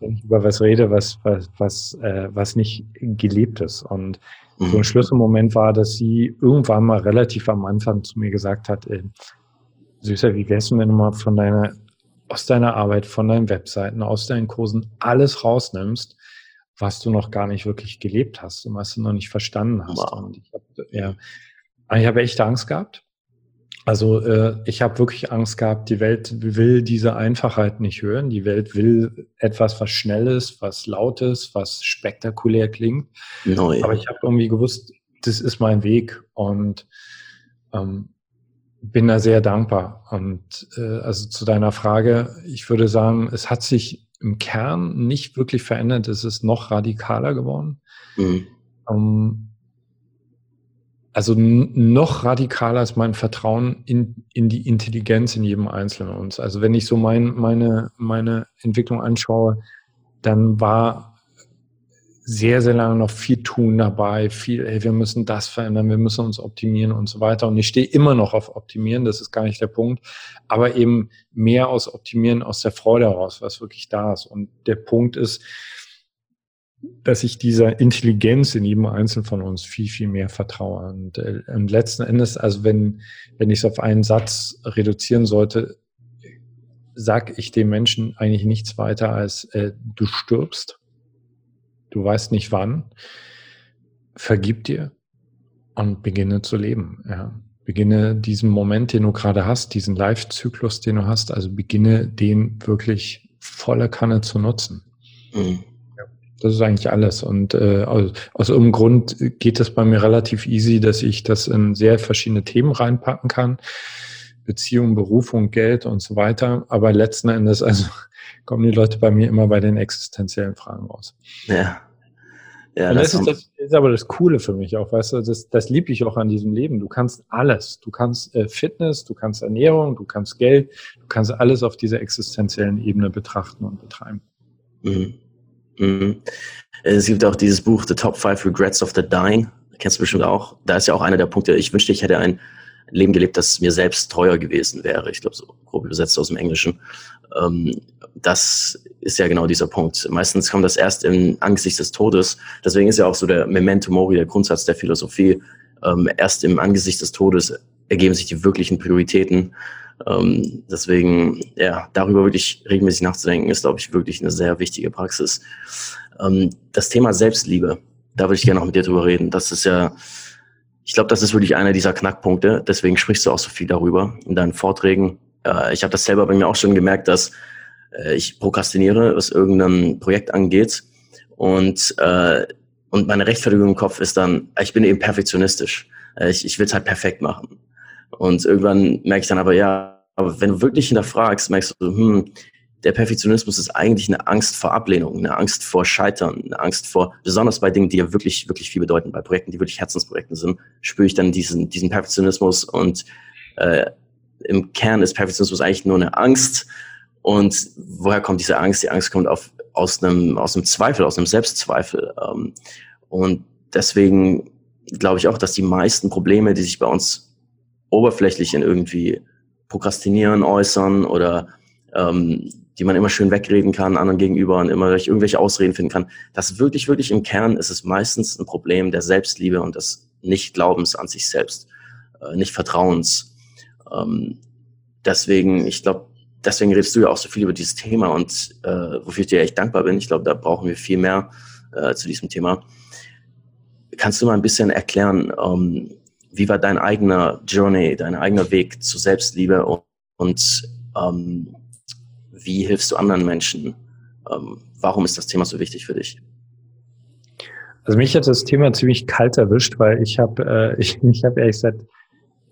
wenn ich über was rede, was, was, was, äh, was nicht gelebt ist. Und mhm. so ein Schlüsselmoment war, dass sie irgendwann mal relativ am Anfang zu mir gesagt hat, ey, Süßer, wie wär's denn, wenn du mal von deiner, aus deiner Arbeit, von deinen Webseiten, aus deinen Kursen alles rausnimmst, was du noch gar nicht wirklich gelebt hast und was du noch nicht verstanden hast. Wow. Und ich habe ja, ich hab echt Angst gehabt also äh, ich habe wirklich Angst gehabt, die Welt will diese Einfachheit nicht hören. Die Welt will etwas, was Schnelles, was Lautes, was spektakulär klingt. Neu. Aber ich habe irgendwie gewusst, das ist mein Weg und ähm, bin da sehr dankbar. Und äh, also zu deiner Frage, ich würde sagen, es hat sich im Kern nicht wirklich verändert. Es ist noch radikaler geworden. Mhm. Ähm, also noch radikaler ist mein Vertrauen in, in die Intelligenz in jedem Einzelnen uns. Also wenn ich so mein, meine, meine Entwicklung anschaue, dann war sehr, sehr lange noch viel tun dabei, viel, ey, wir müssen das verändern, wir müssen uns optimieren und so weiter. Und ich stehe immer noch auf Optimieren, das ist gar nicht der Punkt, aber eben mehr aus Optimieren aus der Freude heraus, was wirklich da ist. Und der Punkt ist, dass ich dieser Intelligenz in jedem Einzelnen von uns viel, viel mehr vertraue. Und, äh, und letzten Endes, also wenn, wenn ich es auf einen Satz reduzieren sollte, sag ich dem Menschen eigentlich nichts weiter als, äh, du stirbst, du weißt nicht wann, vergib dir und beginne zu leben. Ja. Beginne diesen Moment, den du gerade hast, diesen Live-Zyklus, den du hast, also beginne den wirklich volle Kanne zu nutzen. Mhm. Das ist eigentlich alles. Und äh, aus, aus irgendeinem Grund geht es bei mir relativ easy, dass ich das in sehr verschiedene Themen reinpacken kann. Beziehung, Berufung, Geld und so weiter. Aber letzten Endes, also kommen die Leute bei mir immer bei den existenziellen Fragen raus. Ja. Ja, das, das, ist, das ist aber das Coole für mich auch, weißt du, das, das liebe ich auch an diesem Leben. Du kannst alles. Du kannst äh, Fitness, du kannst Ernährung, du kannst Geld, du kannst alles auf dieser existenziellen Ebene betrachten und betreiben. Mhm. Mhm. Es gibt auch dieses Buch The Top Five Regrets of the Dying. Kennst du bestimmt auch. Da ist ja auch einer der Punkte, ich wünschte, ich hätte ein, Leben gelebt, das mir selbst treuer gewesen wäre. Ich glaube, so grob übersetzt aus dem Englischen. Ähm, das ist ja genau dieser Punkt. Meistens kommt das erst im Angesicht des Todes. Deswegen ist ja auch so der Memento Mori, der Grundsatz der Philosophie. Ähm, erst im Angesicht des Todes ergeben sich die wirklichen Prioritäten. Ähm, deswegen, ja, darüber wirklich regelmäßig nachzudenken, ist, glaube ich, wirklich eine sehr wichtige Praxis. Ähm, das Thema Selbstliebe, da würde ich gerne noch mit dir drüber reden. Das ist ja, ich glaube, das ist wirklich einer dieser Knackpunkte. Deswegen sprichst du auch so viel darüber in deinen Vorträgen. Äh, ich habe das selber bei mir auch schon gemerkt, dass äh, ich prokrastiniere, was irgendein Projekt angeht. Und, äh, und meine Rechtfertigung im Kopf ist dann, ich bin eben perfektionistisch. Äh, ich, ich will es halt perfekt machen. Und irgendwann merke ich dann aber, ja, aber wenn du wirklich hinterfragst, merkst du, hm, der Perfektionismus ist eigentlich eine Angst vor Ablehnung, eine Angst vor Scheitern, eine Angst vor, besonders bei Dingen, die ja wirklich, wirklich viel bedeuten, bei Projekten, die wirklich Herzensprojekten sind, spüre ich dann diesen, diesen Perfektionismus und äh, im Kern ist Perfektionismus eigentlich nur eine Angst. Und woher kommt diese Angst? Die Angst kommt auf, aus, einem, aus einem Zweifel, aus einem Selbstzweifel. Ähm, und deswegen glaube ich auch, dass die meisten Probleme, die sich bei uns oberflächlich in irgendwie Prokrastinieren äußern oder ähm, die man immer schön wegreden kann anderen gegenüber und immer durch irgendwelche Ausreden finden kann. Das wirklich, wirklich im Kern ist es meistens ein Problem der Selbstliebe und des Nicht-Glaubens an sich selbst, äh, Nicht-Vertrauens. Ähm, deswegen, ich glaube, deswegen redest du ja auch so viel über dieses Thema und äh, wofür ich dir echt dankbar bin. Ich glaube, da brauchen wir viel mehr äh, zu diesem Thema. Kannst du mal ein bisschen erklären, ähm, wie war dein eigener Journey, dein eigener Weg zur Selbstliebe und, und ähm, wie hilfst du anderen Menschen? Ähm, warum ist das Thema so wichtig für dich? Also mich hat das Thema ziemlich kalt erwischt, weil ich habe äh, ich, ich hab ehrlich gesagt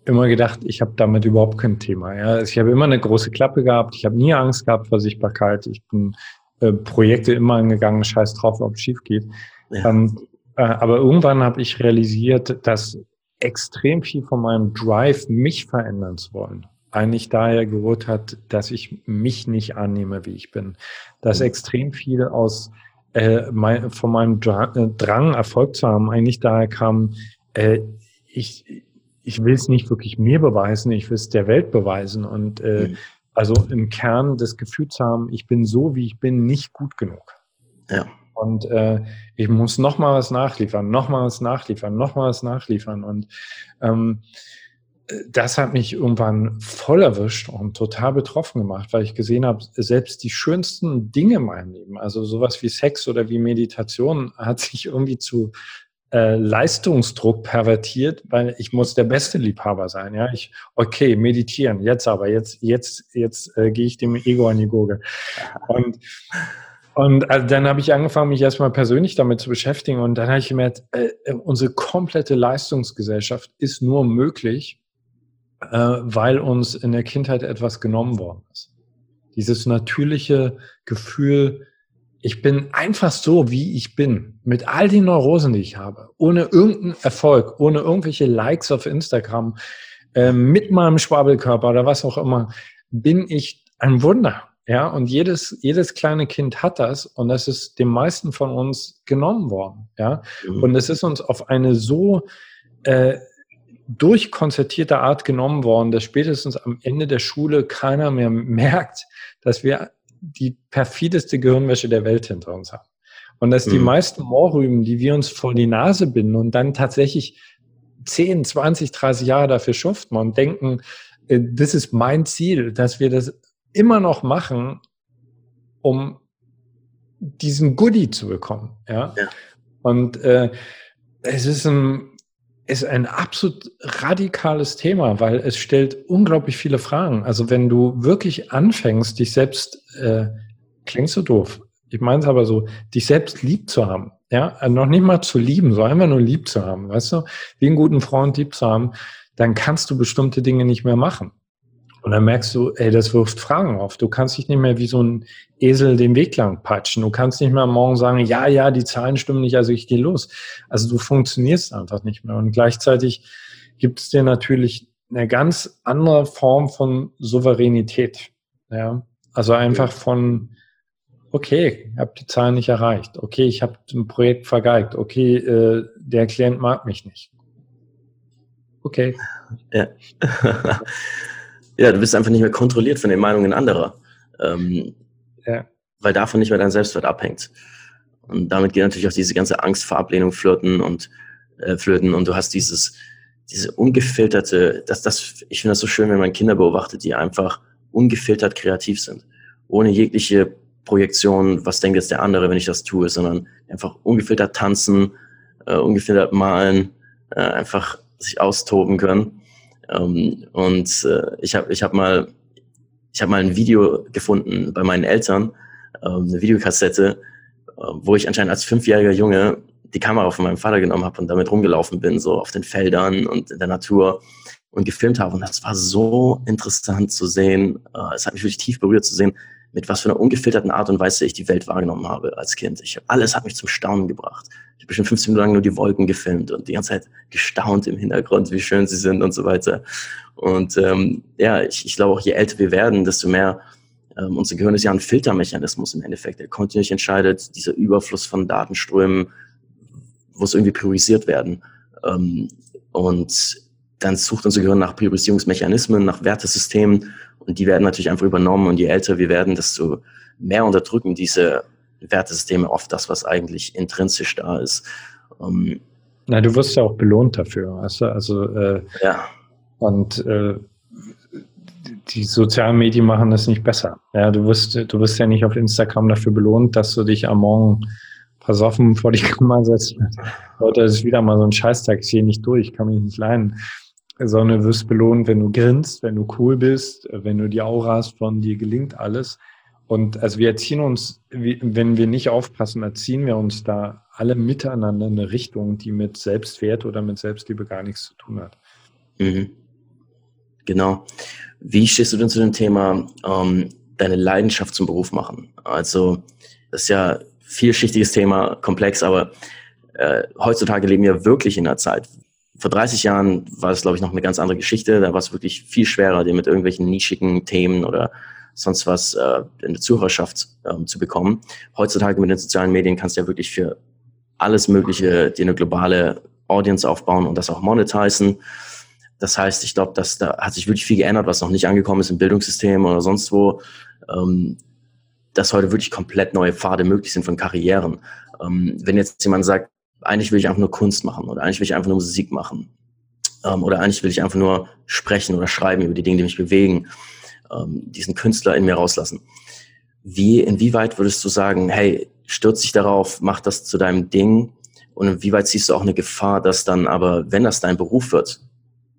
immer gedacht, ich habe damit überhaupt kein Thema. Ja. Also ich habe immer eine große Klappe gehabt, ich habe nie Angst gehabt vor Sichtbarkeit, ich bin äh, Projekte immer angegangen, scheiß drauf, ob es schief geht. Ja. Ähm, äh, aber irgendwann habe ich realisiert, dass extrem viel von meinem Drive, mich verändern zu wollen, eigentlich daher gerührt hat, dass ich mich nicht annehme, wie ich bin. Dass mhm. extrem viel aus äh, mein, von meinem äh, Drang, Erfolg zu haben, eigentlich daher kam, äh, ich, ich will es nicht wirklich mir beweisen, ich will es der Welt beweisen. Und äh, mhm. also im Kern das Gefühl zu haben, ich bin so, wie ich bin, nicht gut genug. Ja. Und äh, ich muss noch mal was nachliefern, noch mal was nachliefern, noch mal was nachliefern. Und ähm, das hat mich irgendwann voll erwischt und total betroffen gemacht, weil ich gesehen habe, selbst die schönsten Dinge in meinem Leben, also sowas wie Sex oder wie Meditation, hat sich irgendwie zu äh, Leistungsdruck pervertiert, weil ich muss der beste Liebhaber sein. Ja, ich okay meditieren jetzt aber jetzt jetzt jetzt äh, gehe ich dem Ego an die Gurgel und und also dann habe ich angefangen, mich erstmal persönlich damit zu beschäftigen und dann habe ich gemerkt, äh, äh unsere komplette Leistungsgesellschaft ist nur möglich, äh, weil uns in der Kindheit etwas genommen worden ist. Dieses natürliche Gefühl, ich bin einfach so, wie ich bin, mit all den Neurosen, die ich habe, ohne irgendeinen Erfolg, ohne irgendwelche Likes auf Instagram, äh, mit meinem Schwabelkörper oder was auch immer, bin ich ein Wunder. Ja, und jedes, jedes kleine Kind hat das und das ist den meisten von uns genommen worden. Ja, mhm. und es ist uns auf eine so äh, durchkonzertierte Art genommen worden, dass spätestens am Ende der Schule keiner mehr merkt, dass wir die perfideste Gehirnwäsche der Welt hinter uns haben. Und dass mhm. die meisten Moorrüben, die wir uns vor die Nase binden und dann tatsächlich 10, 20, 30 Jahre dafür schuften und denken, äh, das ist mein Ziel, dass wir das immer noch machen, um diesen Goodie zu bekommen. Ja. ja. Und äh, es ist ein ist ein absolut radikales Thema, weil es stellt unglaublich viele Fragen. Also wenn du wirklich anfängst, dich selbst, äh, klingt so doof, ich meine es aber so, dich selbst lieb zu haben, ja, also noch nicht mal zu lieben, so einfach nur lieb zu haben, weißt du, wie einen guten Freund lieb zu haben, dann kannst du bestimmte Dinge nicht mehr machen. Und dann merkst du, ey, das wirft Fragen auf. Du kannst dich nicht mehr wie so ein Esel den Weg lang patschen. Du kannst nicht mehr morgen sagen, ja, ja, die Zahlen stimmen nicht, also ich gehe los. Also du funktionierst einfach nicht mehr. Und gleichzeitig gibt es dir natürlich eine ganz andere Form von Souveränität. Ja, also einfach von, okay, ich habe die Zahlen nicht erreicht. Okay, ich habe ein Projekt vergeigt. Okay, äh, der Klient mag mich nicht. okay. Ja. ja, du bist einfach nicht mehr kontrolliert von den Meinungen anderer. Ähm, ja. Weil davon nicht mehr dein Selbstwert abhängt. Und damit geht natürlich auch diese ganze Angst vor Ablehnung flirten und äh, flöten und du hast dieses, diese ungefilterte, das, das, ich finde das so schön, wenn man Kinder beobachtet, die einfach ungefiltert kreativ sind. Ohne jegliche Projektion, was denkt jetzt der andere, wenn ich das tue, sondern einfach ungefiltert tanzen, äh, ungefiltert malen, äh, einfach sich austoben können. Ähm, und äh, ich habe ich hab mal, ich habe mal ein Video gefunden bei meinen Eltern, ähm, eine Videokassette, äh, wo ich anscheinend als fünfjähriger Junge die Kamera von meinem Vater genommen habe und damit rumgelaufen bin, so auf den Feldern und in der Natur und gefilmt habe. Und das war so interessant zu sehen. Äh, es hat mich wirklich tief berührt zu sehen, mit was für einer ungefilterten Art und Weise ich die Welt wahrgenommen habe als Kind. Ich, alles hat mich zum Staunen gebracht. Ich habe bestimmt 15 Minuten lang nur die Wolken gefilmt und die ganze Zeit gestaunt im Hintergrund, wie schön sie sind und so weiter. Und ähm, ja, ich, ich glaube auch, je älter wir werden, desto mehr ähm, unser Gehirn ist ja ein Filtermechanismus im Endeffekt, der kontinuierlich entscheidet, dieser Überfluss von Datenströmen, muss irgendwie priorisiert werden. Ähm, und dann sucht unser Gehirn nach Priorisierungsmechanismen, nach Wertesystemen und die werden natürlich einfach übernommen und je älter wir werden, desto mehr unterdrücken diese Wertesysteme oft das, was eigentlich intrinsisch da ist. Ähm, Na, du wirst ja auch belohnt dafür, weißt du? Also äh, ja. Und äh, die sozialen Medien machen das nicht besser. Ja, du wirst, du wirst ja nicht auf Instagram dafür belohnt, dass du dich am Morgen versoffen vor die Kamera setzt. Heute ist wieder mal so ein Scheißtag, ich sehe nicht durch, kann mich nicht leiden. Du wirst belohnt, wenn du grinst, wenn du cool bist, wenn du die Aura hast von dir gelingt alles. Und also wir erziehen uns, wenn wir nicht aufpassen, erziehen wir uns da alle miteinander in eine Richtung, die mit Selbstwert oder mit Selbstliebe gar nichts zu tun hat. Mhm. Genau. Wie stehst du denn zu dem Thema, ähm, deine Leidenschaft zum Beruf machen? Also, das ist ja vielschichtiges Thema, komplex, aber äh, heutzutage leben wir wirklich in einer Zeit. Vor 30 Jahren war es, glaube ich, noch eine ganz andere Geschichte. Da war es wirklich viel schwerer, dir mit irgendwelchen nischigen Themen oder sonst was äh, in der Zuhörerschaft ähm, zu bekommen. Heutzutage mit den sozialen Medien kannst du ja wirklich für alles Mögliche dir eine globale Audience aufbauen und das auch monetizen. Das heißt, ich glaube, dass da hat sich wirklich viel geändert, was noch nicht angekommen ist im Bildungssystem oder sonst wo. Ähm, dass heute wirklich komplett neue Pfade möglich sind von Karrieren. Ähm, wenn jetzt jemand sagt, eigentlich will ich einfach nur Kunst machen oder eigentlich will ich einfach nur Musik machen ähm, oder eigentlich will ich einfach nur sprechen oder schreiben über die Dinge, die mich bewegen, ähm, diesen Künstler in mir rauslassen. Wie, inwieweit würdest du sagen, hey, stürz dich darauf, mach das zu deinem Ding und inwieweit siehst du auch eine Gefahr, dass dann aber, wenn das dein Beruf wird,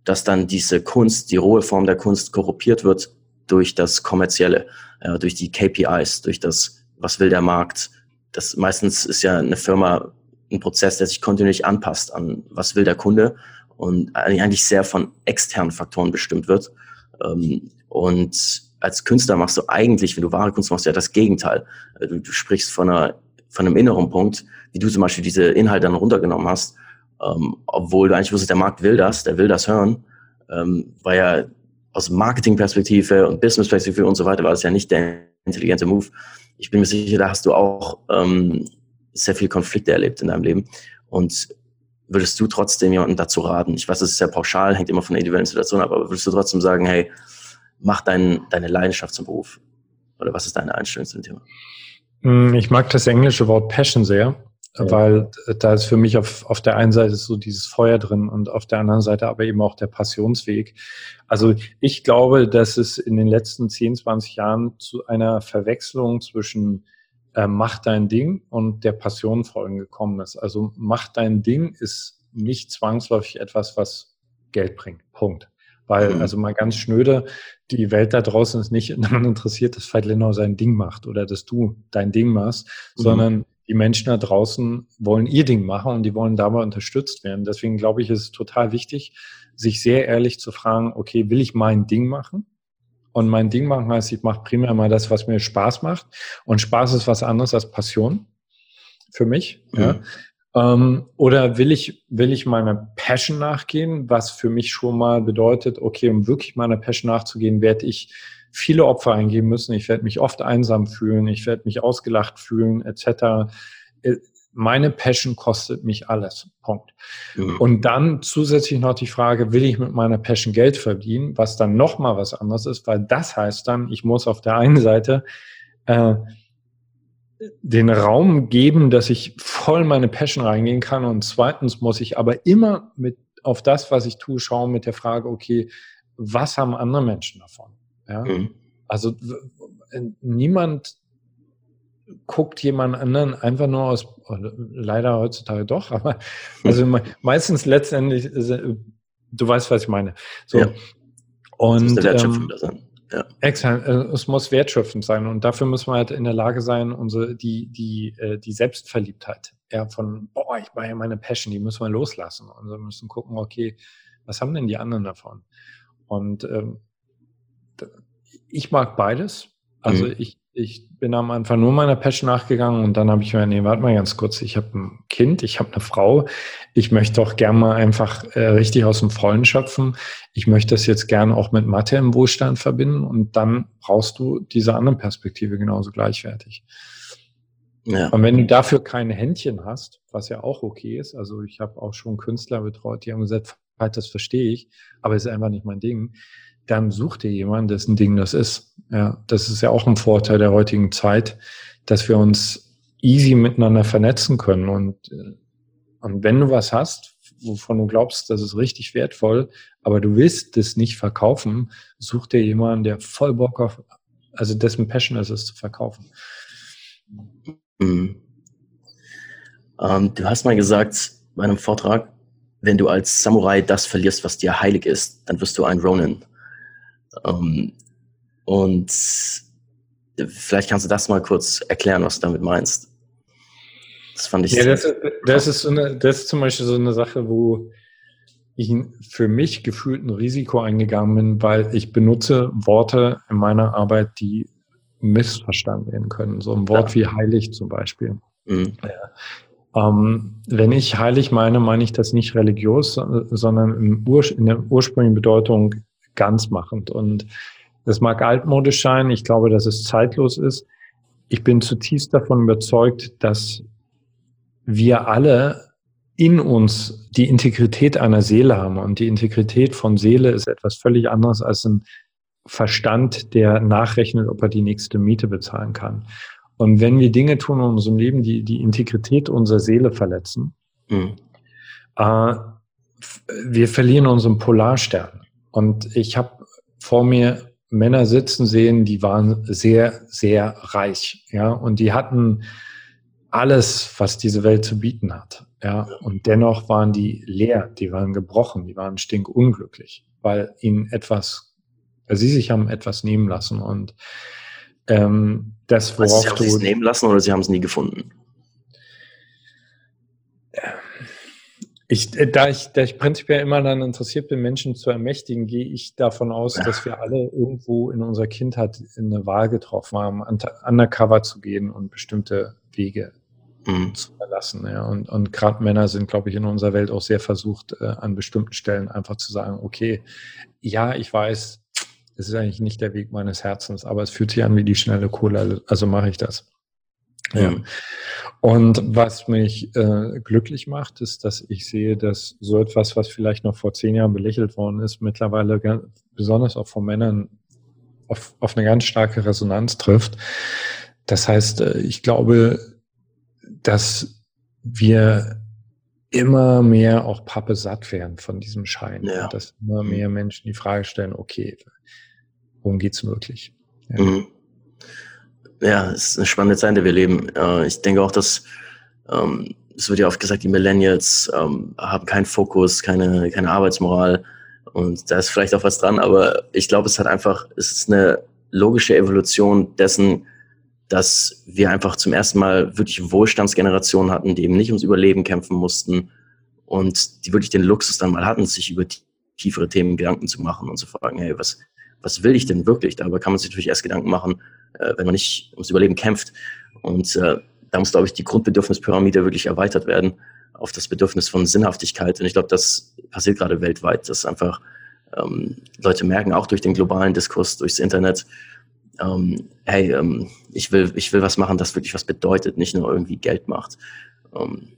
dass dann diese Kunst, die rohe Form der Kunst korruptiert wird durch das Kommerzielle, äh, durch die KPIs, durch das, was will der Markt. Das meistens ist ja eine Firma ein Prozess, der sich kontinuierlich anpasst an, was will der Kunde und eigentlich sehr von externen Faktoren bestimmt wird. Ähm, und als Künstler machst du eigentlich, wenn du wahre Kunst machst, ja das Gegenteil. Äh, du, du sprichst von, einer, von einem inneren Punkt, wie du zum Beispiel diese Inhalte dann runtergenommen hast, ähm, obwohl du eigentlich wusstest, der Markt will das, der will das hören, ähm, weil ja aus Marketingperspektive und Businessperspektive und so weiter war das ja nicht der intelligente Move. Ich bin mir sicher, da hast du auch ähm, sehr viele Konflikte erlebt in deinem Leben. Und würdest du trotzdem jemanden dazu raten? Ich weiß, das ist sehr pauschal, hängt immer von der individuellen Situation ab, aber würdest du trotzdem sagen, hey, mach dein, deine Leidenschaft zum Beruf? Oder was ist deine Einstellung zu dem Thema? Hm, ich mag das englische Wort Passion sehr. Ja. Weil da ist für mich auf, auf der einen Seite so dieses Feuer drin und auf der anderen Seite aber eben auch der Passionsweg. Also ich glaube, dass es in den letzten 10, 20 Jahren zu einer Verwechslung zwischen äh, mach dein Ding und der Passion folgen gekommen ist. Also mach dein Ding ist nicht zwangsläufig etwas, was Geld bringt. Punkt. Weil, mhm. also mal ganz schnöde, die Welt da draußen ist nicht daran interessiert, dass Veit Lindau sein Ding macht oder dass du dein Ding machst, mhm. sondern die Menschen da draußen wollen ihr Ding machen und die wollen dabei unterstützt werden. Deswegen glaube ich, ist es total wichtig, sich sehr ehrlich zu fragen, okay, will ich mein Ding machen? Und mein Ding machen heißt, ich mache primär mal das, was mir Spaß macht. Und Spaß ist was anderes als Passion für mich. Mhm. Ja. Ähm, oder will ich, will ich meiner Passion nachgehen, was für mich schon mal bedeutet, okay, um wirklich meiner Passion nachzugehen, werde ich viele Opfer eingeben müssen. Ich werde mich oft einsam fühlen, ich werde mich ausgelacht fühlen, etc. Meine Passion kostet mich alles. Punkt. Mhm. Und dann zusätzlich noch die Frage, will ich mit meiner Passion Geld verdienen, was dann nochmal was anderes ist, weil das heißt dann, ich muss auf der einen Seite äh, den Raum geben, dass ich voll meine Passion reingehen kann und zweitens muss ich aber immer mit auf das, was ich tue, schauen mit der Frage, okay, was haben andere Menschen davon? Ja? Mhm. Also niemand guckt jemand anderen einfach nur aus, leider heutzutage doch, aber also meistens letztendlich, du weißt, was ich meine. So. Ja. Und ähm, ja. Exakt, äh, es muss wertschöpfend sein und dafür muss man halt in der Lage sein, unsere, die, die, äh, die Selbstverliebtheit, ja, von, boah, ich war ja meine Passion, die müssen wir loslassen und wir müssen gucken, okay, was haben denn die anderen davon? Und ähm, ich mag beides. Also mhm. ich, ich bin am Anfang nur meiner Passion nachgegangen und dann habe ich mir, nee, warte mal ganz kurz, ich habe ein Kind, ich habe eine Frau, ich möchte auch gerne mal einfach äh, richtig aus dem Vollen schöpfen. Ich möchte das jetzt gerne auch mit Mathe im Wohlstand verbinden und dann brauchst du diese andere Perspektive genauso gleichwertig. Ja. Und wenn du dafür keine Händchen hast, was ja auch okay ist, also ich habe auch schon Künstler betreut, die haben gesagt, das verstehe ich, aber es ist einfach nicht mein Ding dann such dir jemanden, dessen Ding das ist. Ja, das ist ja auch ein Vorteil der heutigen Zeit, dass wir uns easy miteinander vernetzen können. Und, äh, und wenn du was hast, wovon du glaubst, das ist richtig wertvoll, aber du willst es nicht verkaufen, such dir jemanden, der voll Bock auf, also dessen Passion ist es zu verkaufen. Mhm. Ähm, du hast mal gesagt bei einem Vortrag, wenn du als Samurai das verlierst, was dir heilig ist, dann wirst du ein Ronin. Ähm, und vielleicht kannst du das mal kurz erklären, was du damit meinst. Das fand ich. Ja, das, das, ist so eine, das ist zum Beispiel so eine Sache, wo ich für mich gefühlt ein Risiko eingegangen bin, weil ich benutze Worte in meiner Arbeit, die missverstanden werden können. So ein Wort ja. wie heilig zum Beispiel. Mhm. Ja. Ähm, wenn ich heilig meine, meine ich das nicht religiös, sondern in der ursprünglichen Bedeutung ganz machend. Und das mag altmodisch sein. Ich glaube, dass es zeitlos ist. Ich bin zutiefst davon überzeugt, dass wir alle in uns die Integrität einer Seele haben. Und die Integrität von Seele ist etwas völlig anderes als ein Verstand, der nachrechnet, ob er die nächste Miete bezahlen kann. Und wenn wir Dinge tun in unserem Leben, die die Integrität unserer Seele verletzen, mhm. äh, wir verlieren unseren Polarstern. Und ich habe vor mir Männer sitzen sehen, die waren sehr, sehr reich, ja, und die hatten alles, was diese Welt zu bieten hat, ja, und dennoch waren die leer, die waren gebrochen, die waren stinkunglücklich, weil ihnen etwas, weil sie sich haben etwas nehmen lassen und ähm, das, worauf also sie haben du... es nehmen lassen oder sie haben es nie gefunden? Ich, äh, da, ich, da ich prinzipiell immer dann interessiert bin, Menschen zu ermächtigen, gehe ich davon aus, dass wir alle irgendwo in unserer Kindheit eine Wahl getroffen haben, undercover zu gehen und bestimmte Wege mhm. zu verlassen. Ja. Und, und gerade Männer sind, glaube ich, in unserer Welt auch sehr versucht, äh, an bestimmten Stellen einfach zu sagen, okay, ja, ich weiß, es ist eigentlich nicht der Weg meines Herzens, aber es fühlt sich an wie die schnelle Kohle, also mache ich das. Ja. Mhm. Und was mich äh, glücklich macht, ist, dass ich sehe, dass so etwas, was vielleicht noch vor zehn Jahren belächelt worden ist, mittlerweile ganz, besonders auch von Männern auf, auf eine ganz starke Resonanz trifft. Das heißt, äh, ich glaube, dass wir immer mehr auch Pappe satt werden von diesem Schein. Ja. Dass immer mhm. mehr Menschen die Frage stellen, okay, worum geht's wirklich? Ja. Mhm ja, es ist eine spannende Zeit, in der wir leben. Äh, ich denke auch, dass ähm, es wird ja oft gesagt, die Millennials ähm, haben keinen Fokus, keine, keine Arbeitsmoral. Und da ist vielleicht auch was dran, aber ich glaube, es hat einfach, es ist eine logische Evolution dessen, dass wir einfach zum ersten Mal wirklich Wohlstandsgenerationen hatten, die eben nicht ums Überleben kämpfen mussten und die wirklich den Luxus dann mal hatten, sich über tiefere Themen Gedanken zu machen und zu fragen, hey, was, was will ich denn wirklich? Darüber kann man sich natürlich erst Gedanken machen, äh, wenn man nicht ums Überleben kämpft. Und äh, da muss, glaube ich, die Grundbedürfnispyramide wirklich erweitert werden auf das Bedürfnis von Sinnhaftigkeit. Und ich glaube, das passiert gerade weltweit, dass einfach ähm, Leute merken, auch durch den globalen Diskurs, durchs Internet, ähm, hey, ähm, ich, will, ich will was machen, das wirklich was bedeutet, nicht nur irgendwie Geld macht. Ähm,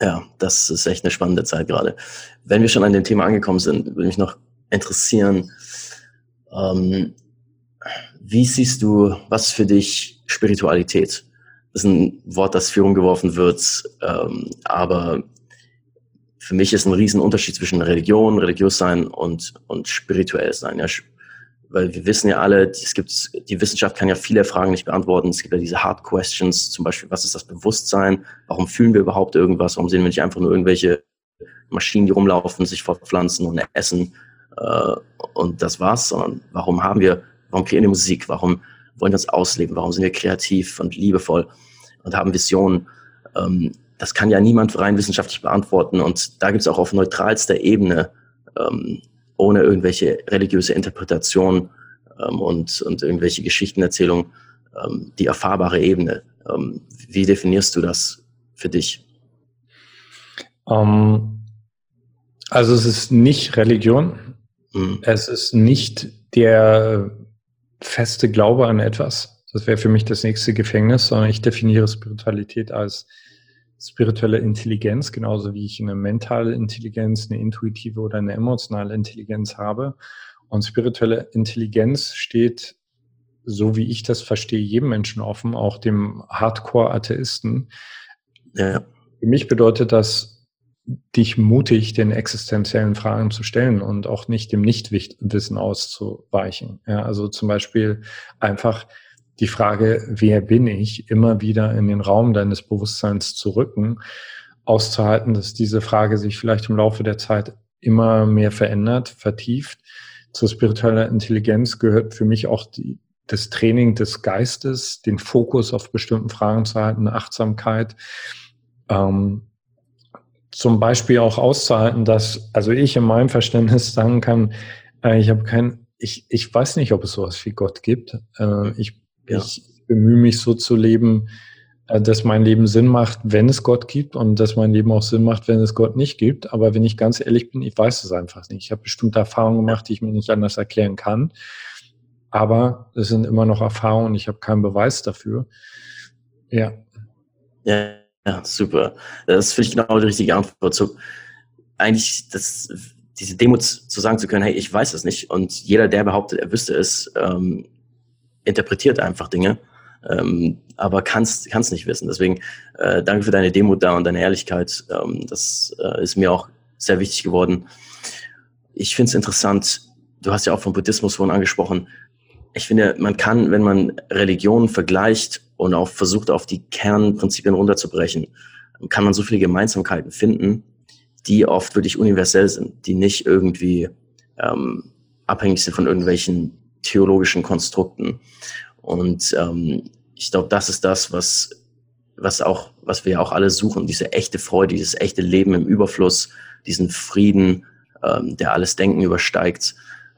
ja, das ist echt eine spannende Zeit gerade. Wenn wir schon an dem Thema angekommen sind, würde mich noch interessieren, ähm, wie siehst du, was für dich Spiritualität? Das ist ein Wort, das für umgeworfen wird, ähm, aber für mich ist ein Riesenunterschied zwischen Religion, religiös sein und, und spirituell sein. Ja, weil wir wissen ja alle, es gibt, die Wissenschaft kann ja viele Fragen nicht beantworten. Es gibt ja diese Hard Questions, zum Beispiel, was ist das Bewusstsein? Warum fühlen wir überhaupt irgendwas? Warum sehen wir nicht einfach nur irgendwelche Maschinen, die rumlaufen, sich fortpflanzen und essen? Äh, und das war's, sondern warum haben wir, warum kreieren wir Musik? Warum wollen wir uns ausleben? Warum sind wir kreativ und liebevoll und haben Visionen? Ähm, das kann ja niemand rein wissenschaftlich beantworten. Und da gibt es auch auf neutralster Ebene ähm, ohne irgendwelche religiöse Interpretation ähm, und, und irgendwelche Geschichtenerzählung ähm, die erfahrbare Ebene. Ähm, wie definierst du das für dich? Ähm, also es ist nicht Religion. Mhm. Es ist nicht der feste Glaube an etwas. Das wäre für mich das nächste Gefängnis, sondern ich definiere Spiritualität als spirituelle Intelligenz, genauso wie ich eine mentale Intelligenz, eine intuitive oder eine emotionale Intelligenz habe. Und spirituelle Intelligenz steht, so wie ich das verstehe, jedem Menschen offen, auch dem Hardcore-Atheisten. Ja. Für mich bedeutet das, dich mutig den existenziellen Fragen zu stellen und auch nicht dem Nichtwissen auszuweichen. Ja, also zum Beispiel einfach die Frage, wer bin ich, immer wieder in den Raum deines Bewusstseins zu rücken, auszuhalten, dass diese Frage sich vielleicht im Laufe der Zeit immer mehr verändert, vertieft. Zur spiritueller Intelligenz gehört für mich auch die, das Training des Geistes, den Fokus auf bestimmten Fragen zu halten, Achtsamkeit. Ähm, zum Beispiel auch auszuhalten, dass, also ich in meinem Verständnis sagen kann, äh, ich habe kein, ich, ich weiß nicht, ob es sowas wie Gott gibt. Äh, ich ja. Ich bemühe mich so zu leben, äh, dass mein Leben Sinn macht, wenn es Gott gibt und dass mein Leben auch Sinn macht, wenn es Gott nicht gibt. Aber wenn ich ganz ehrlich bin, ich weiß es einfach nicht. Ich habe bestimmte Erfahrungen gemacht, die ich mir nicht anders erklären kann. Aber es sind immer noch Erfahrungen, ich habe keinen Beweis dafür. Ja. Ja, ja super. Das finde ich genau die richtige Antwort. So, eigentlich das, diese Demut zu sagen zu können, hey, ich weiß es nicht. Und jeder, der behauptet, er wüsste es, ähm, interpretiert einfach Dinge, ähm, aber kannst kannst nicht wissen. Deswegen äh, danke für deine Demut da und deine Ehrlichkeit. Ähm, das äh, ist mir auch sehr wichtig geworden. Ich finde es interessant. Du hast ja auch vom Buddhismus vorhin angesprochen. Ich finde, man kann, wenn man Religionen vergleicht und auch versucht, auf die Kernprinzipien runterzubrechen, kann man so viele Gemeinsamkeiten finden, die oft wirklich universell sind, die nicht irgendwie ähm, abhängig sind von irgendwelchen theologischen Konstrukten. Und ähm, ich glaube, das ist das, was, was auch, was wir auch alle suchen, diese echte Freude, dieses echte Leben im Überfluss, diesen Frieden, ähm, der alles Denken übersteigt.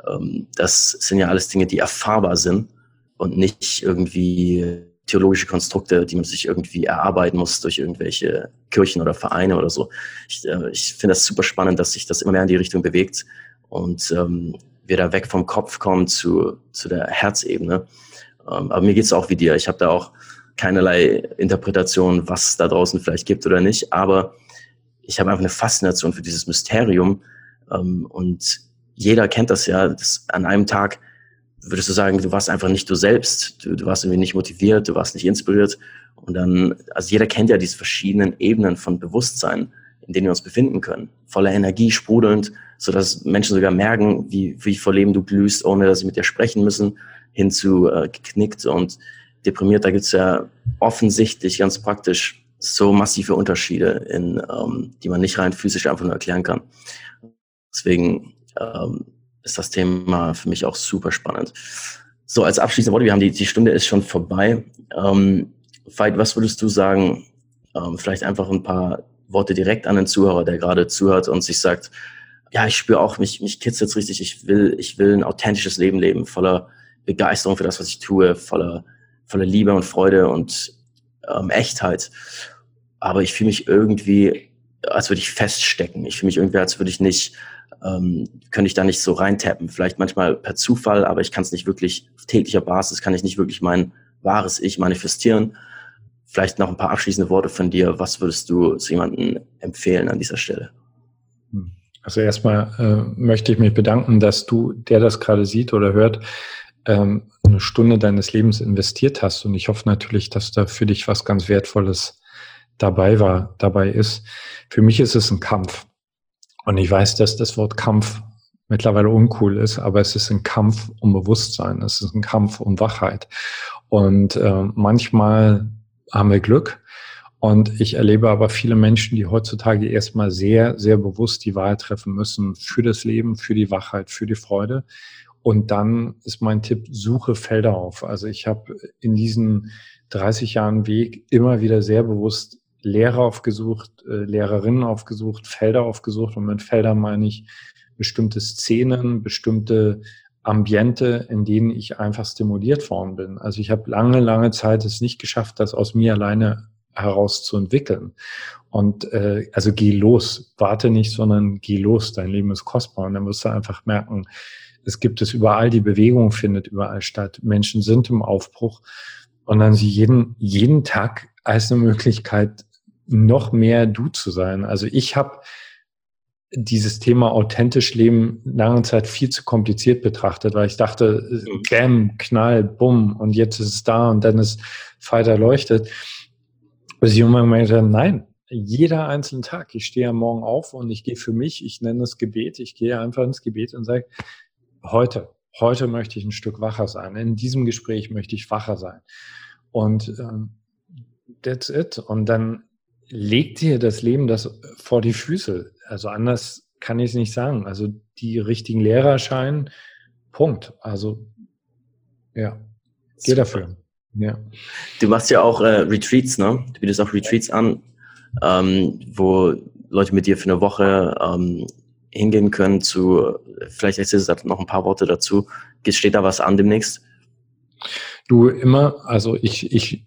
Ähm, das sind ja alles Dinge, die erfahrbar sind und nicht irgendwie theologische Konstrukte, die man sich irgendwie erarbeiten muss durch irgendwelche Kirchen oder Vereine oder so. Ich, äh, ich finde das super spannend, dass sich das immer mehr in die Richtung bewegt. Und ähm, wir da weg vom Kopf kommen zu, zu der Herzebene. Ähm, aber mir geht's auch wie dir. Ich habe da auch keinerlei Interpretation, was es da draußen vielleicht gibt oder nicht. Aber ich habe einfach eine Faszination für dieses Mysterium. Ähm, und jeder kennt das ja. Das an einem Tag würdest du sagen, du warst einfach nicht du selbst. Du, du warst irgendwie nicht motiviert, du warst nicht inspiriert. Und dann, also jeder kennt ja diese verschiedenen Ebenen von Bewusstsein, in denen wir uns befinden können. Voller Energie, sprudelnd, so dass Menschen sogar merken, wie, wie vor Leben du glühst, ohne dass sie mit dir sprechen müssen, hin zu äh, geknickt und deprimiert. Da gibt's ja offensichtlich ganz praktisch so massive Unterschiede, in, ähm, die man nicht rein physisch einfach nur erklären kann. Deswegen ähm, ist das Thema für mich auch super spannend. So, als abschließende Worte, wir haben die, die Stunde ist schon vorbei. Ähm, Veit, was würdest du sagen? Ähm, vielleicht einfach ein paar Worte direkt an den Zuhörer, der gerade zuhört und sich sagt, ja, ich spüre auch, mich, mich kitzelt richtig. Ich will, ich will ein authentisches Leben leben, voller Begeisterung für das, was ich tue, voller, voller Liebe und Freude und ähm, Echtheit. Aber ich fühle mich irgendwie, als würde ich feststecken. Ich fühle mich irgendwie, als würde ich nicht, ähm, könnte ich da nicht so reintappen. Vielleicht manchmal per Zufall, aber ich kann es nicht wirklich täglicher Basis, kann ich nicht wirklich mein wahres Ich manifestieren. vielleicht noch ein paar abschließende Worte von dir. Was würdest du zu jemandem empfehlen an dieser Stelle? Hm. Also erstmal äh, möchte ich mich bedanken, dass du, der das gerade sieht oder hört, ähm, eine Stunde deines Lebens investiert hast. Und ich hoffe natürlich, dass da für dich was ganz Wertvolles dabei war, dabei ist. Für mich ist es ein Kampf. Und ich weiß, dass das Wort Kampf mittlerweile uncool ist, aber es ist ein Kampf um Bewusstsein. Es ist ein Kampf um Wachheit. Und äh, manchmal haben wir Glück. Und ich erlebe aber viele Menschen, die heutzutage erstmal sehr, sehr bewusst die Wahl treffen müssen für das Leben, für die Wachheit, für die Freude. Und dann ist mein Tipp, suche Felder auf. Also ich habe in diesen 30 Jahren Weg immer wieder sehr bewusst Lehrer aufgesucht, äh, Lehrerinnen aufgesucht, Felder aufgesucht. Und mit Feldern meine ich bestimmte Szenen, bestimmte Ambiente, in denen ich einfach stimuliert worden bin. Also ich habe lange, lange Zeit es nicht geschafft, das aus mir alleine heraus zu entwickeln. Und äh, also geh los, warte nicht, sondern geh los. Dein Leben ist kostbar und dann wirst du einfach merken, es gibt es überall, die Bewegung findet überall statt. Menschen sind im Aufbruch und dann sie jeden jeden Tag als eine Möglichkeit noch mehr du zu sein. Also ich habe dieses Thema authentisch leben lange Zeit viel zu kompliziert betrachtet, weil ich dachte, bam, knall, bumm, und jetzt ist es da und dann ist weiter leuchtet. Bis ich irgendwann habe, nein, jeder einzelne Tag. Ich stehe am Morgen auf und ich gehe für mich, ich nenne es Gebet, ich gehe einfach ins Gebet und sage, heute, heute möchte ich ein Stück wacher sein. In diesem Gespräch möchte ich wacher sein. Und ähm, that's it. Und dann legt dir das Leben das vor die Füße. Also anders kann ich es nicht sagen. Also die richtigen Lehrer scheinen, Punkt. Also ja, geh dafür. Ja. Du machst ja auch äh, Retreats, ne? Du bietest auch Retreats an, ähm, wo Leute mit dir für eine Woche ähm, hingehen können zu, vielleicht erzählst du noch ein paar Worte dazu. Steht da was an demnächst? Du immer, also ich, ich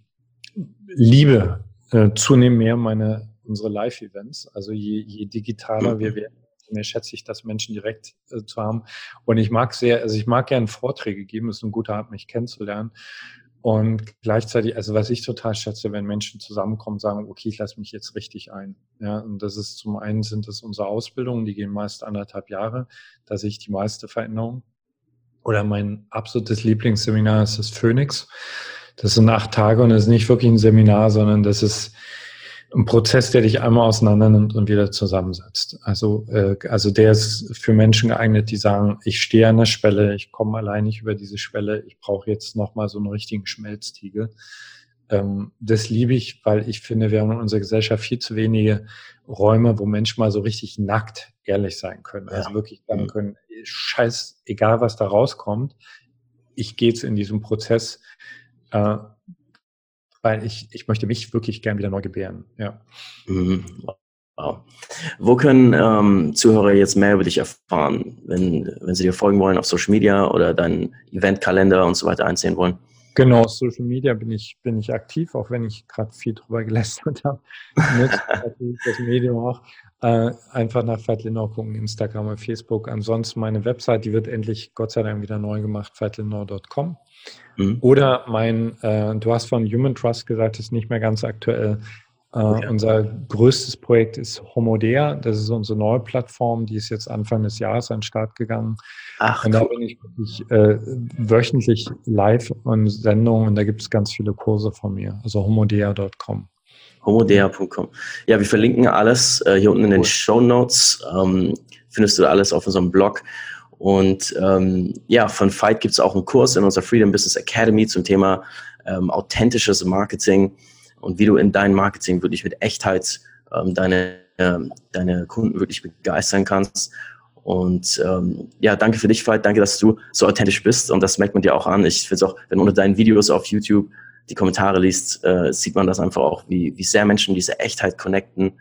liebe äh, zunehmend mehr meine unsere Live-Events. Also je, je digitaler wir werden, mehr schätze ich das Menschen direkt äh, zu haben. Und ich mag sehr, also ich mag gerne Vorträge geben, ist ein guter Art, mich kennenzulernen. Und gleichzeitig, also was ich total schätze, wenn Menschen zusammenkommen, sagen, okay, ich lasse mich jetzt richtig ein. Ja, und das ist zum einen sind das unsere Ausbildungen, die gehen meist anderthalb Jahre, da sehe ich die meiste Veränderung. Oder mein absolutes Lieblingsseminar ist das Phoenix. Das sind acht Tage und das ist nicht wirklich ein Seminar, sondern das ist ein Prozess, der dich einmal auseinander nimmt und wieder zusammensetzt. Also, äh, also der ist für Menschen geeignet, die sagen, ich stehe an der Schwelle, ich komme allein nicht über diese Schwelle, ich brauche jetzt nochmal so einen richtigen Schmelztiegel. Ähm, das liebe ich, weil ich finde, wir haben in unserer Gesellschaft viel zu wenige Räume, wo Menschen mal so richtig nackt ehrlich sein können. Also ja. wirklich sagen mhm. können, scheiß, egal was da rauskommt, ich gehe jetzt in diesem Prozess äh, weil ich, ich möchte mich wirklich gern wieder neu gebären. Ja. Mhm. Wow. Wo können ähm, Zuhörer jetzt mehr über dich erfahren, wenn, wenn sie dir folgen wollen auf Social Media oder deinen Eventkalender und so weiter einsehen wollen? Genau, Social Media bin ich, bin ich aktiv, auch wenn ich gerade viel drüber gelästert habe. das Medium auch. Äh, einfach nach Veit Lindau gucken, Instagram und Facebook. Ansonsten meine Website, die wird endlich Gott sei Dank wieder neu gemacht, veitlindau.com. Mhm. Oder mein, äh, du hast von Human Trust gesagt, ist nicht mehr ganz aktuell. Äh, ja. Unser größtes Projekt ist Homodea. Das ist unsere neue Plattform, die ist jetzt Anfang des Jahres an den Start gegangen. Ach, und da bin ich wirklich äh, wöchentlich live und Sendungen und da gibt es ganz viele Kurse von mir. Also homodea.com. Homodea.com. Ja, wir verlinken alles äh, hier unten in den Show Notes. Ähm, findest du alles auf unserem Blog. Und ähm, ja, von Fight gibt es auch einen Kurs in unserer Freedom Business Academy zum Thema ähm, authentisches Marketing und wie du in deinem Marketing wirklich mit Echtheit ähm, deine, ähm, deine Kunden wirklich begeistern kannst. Und ähm, ja, danke für dich, Fight. Danke, dass du so authentisch bist. Und das merkt man dir auch an. Ich finde es auch, wenn unter deinen Videos auf YouTube die Kommentare liest, äh, sieht man das einfach auch, wie, wie sehr Menschen diese Echtheit connecten,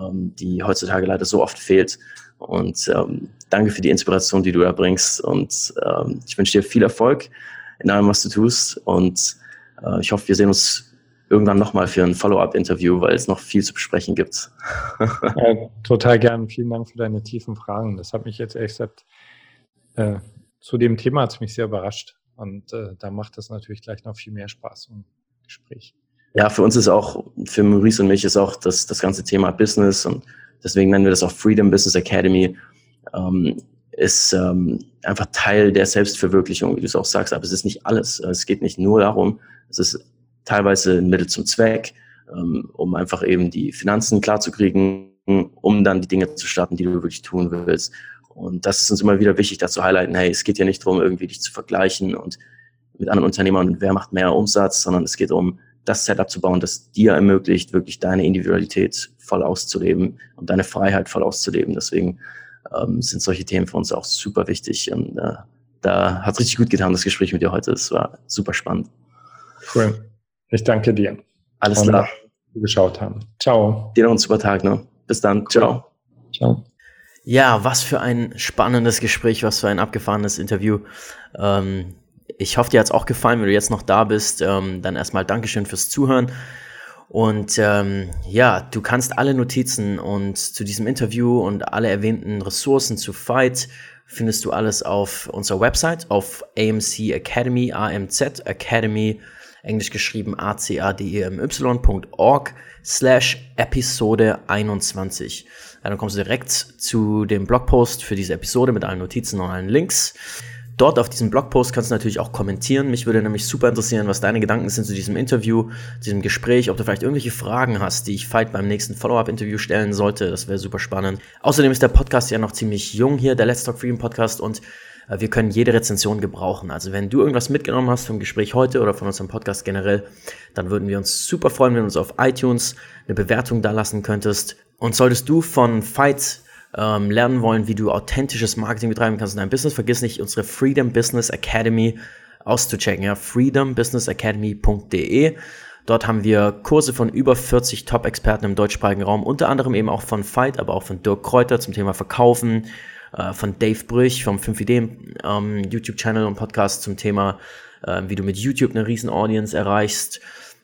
ähm, die heutzutage leider so oft fehlt. Und ähm, danke für die Inspiration, die du da bringst. Und ähm, ich wünsche dir viel Erfolg in allem, was du tust. Und äh, ich hoffe, wir sehen uns irgendwann nochmal für ein Follow-up-Interview, weil es noch viel zu besprechen gibt. ja, total gern. Vielen Dank für deine tiefen Fragen. Das hat mich jetzt echt gesagt, äh, zu dem Thema hat mich sehr überrascht. Und äh, da macht es natürlich gleich noch viel mehr Spaß im Gespräch. Ja, für uns ist auch, für Maurice und mich ist auch das, das ganze Thema Business und deswegen nennen wir das auch Freedom Business Academy, ähm, ist ähm, einfach Teil der Selbstverwirklichung, wie du es auch sagst. Aber es ist nicht alles. Es geht nicht nur darum. Es ist teilweise ein Mittel zum Zweck, ähm, um einfach eben die Finanzen klarzukriegen, um dann die Dinge zu starten, die du wirklich tun willst. Und das ist uns immer wieder wichtig, dazu highlighten, hey, es geht ja nicht darum, irgendwie dich zu vergleichen und mit anderen Unternehmern, wer macht mehr Umsatz, sondern es geht um das Setup zu bauen, das dir ermöglicht, wirklich deine Individualität voll auszuleben und deine Freiheit voll auszuleben. Deswegen ähm, sind solche Themen für uns auch super wichtig. Und äh, da hat es richtig gut getan, das Gespräch mit dir heute. Es war super spannend. Cool. Ich danke dir. Alles klar. Geschaut haben. Ciao. Dir noch einen super Tag. Ne? Bis dann. Cool. Ciao. Ciao. Ja, was für ein spannendes Gespräch, was für ein abgefahrenes Interview. Ähm, ich hoffe, dir hat es auch gefallen. Wenn du jetzt noch da bist, ähm, dann erstmal Dankeschön fürs Zuhören. Und ähm, ja, du kannst alle Notizen und zu diesem Interview und alle erwähnten Ressourcen zu Fight findest du alles auf unserer Website, auf AMC Academy, AMZ Academy, englisch geschrieben A-C-A-D-E-M-Y.org slash Episode 21. Ja, dann kommst du direkt zu dem Blogpost für diese Episode mit allen Notizen und allen Links. Dort auf diesem Blogpost kannst du natürlich auch kommentieren. Mich würde nämlich super interessieren, was deine Gedanken sind zu diesem Interview, zu diesem Gespräch, ob du vielleicht irgendwelche Fragen hast, die ich Fight beim nächsten Follow-up-Interview stellen sollte. Das wäre super spannend. Außerdem ist der Podcast ja noch ziemlich jung hier, der Let's Talk Freedom Podcast und äh, wir können jede Rezension gebrauchen. Also wenn du irgendwas mitgenommen hast vom Gespräch heute oder von unserem Podcast generell, dann würden wir uns super freuen, wenn du uns auf iTunes eine Bewertung da lassen könntest. Und solltest du von Fight ähm, lernen wollen, wie du authentisches Marketing betreiben kannst in deinem Business, vergiss nicht, unsere Freedom Business Academy auszuchecken. Ja, freedombusinessacademy.de. Dort haben wir Kurse von über 40 Top-Experten im deutschsprachigen Raum, unter anderem eben auch von Fight, aber auch von Dirk Kräuter zum Thema Verkaufen, äh, von Dave Brüch vom 5ideen ähm, YouTube-Channel und Podcast zum Thema, äh, wie du mit YouTube eine riesen Audience erreichst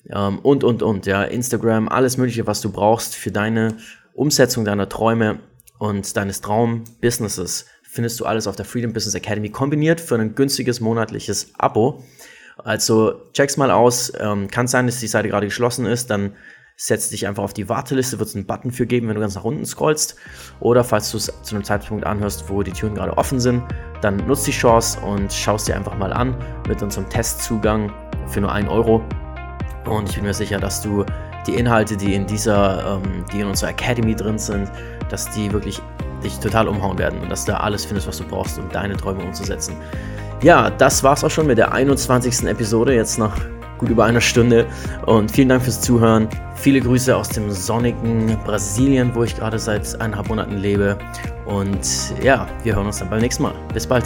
ähm, und, und, und, ja, Instagram, alles mögliche, was du brauchst für deine Umsetzung deiner Träume und deines Traum-Businesses findest du alles auf der Freedom Business Academy kombiniert für ein günstiges monatliches Abo. Also check's mal aus. Ähm, kann sein, dass die Seite gerade geschlossen ist, dann setz dich einfach auf die Warteliste, wird es einen Button für geben, wenn du ganz nach unten scrollst. Oder falls du es zu einem Zeitpunkt anhörst, wo die Türen gerade offen sind, dann nutzt die Chance und schaust dir einfach mal an mit unserem Testzugang für nur 1 Euro. Und ich bin mir sicher, dass du die Inhalte, die in dieser, ähm, die in unserer Academy drin sind, dass die wirklich dich total umhauen werden und dass du da alles findest, was du brauchst, um deine Träume umzusetzen. Ja, das war's auch schon mit der 21. Episode, jetzt nach gut über einer Stunde. Und vielen Dank fürs Zuhören. Viele Grüße aus dem sonnigen Brasilien, wo ich gerade seit eineinhalb Monaten lebe. Und ja, wir hören uns dann beim nächsten Mal. Bis bald.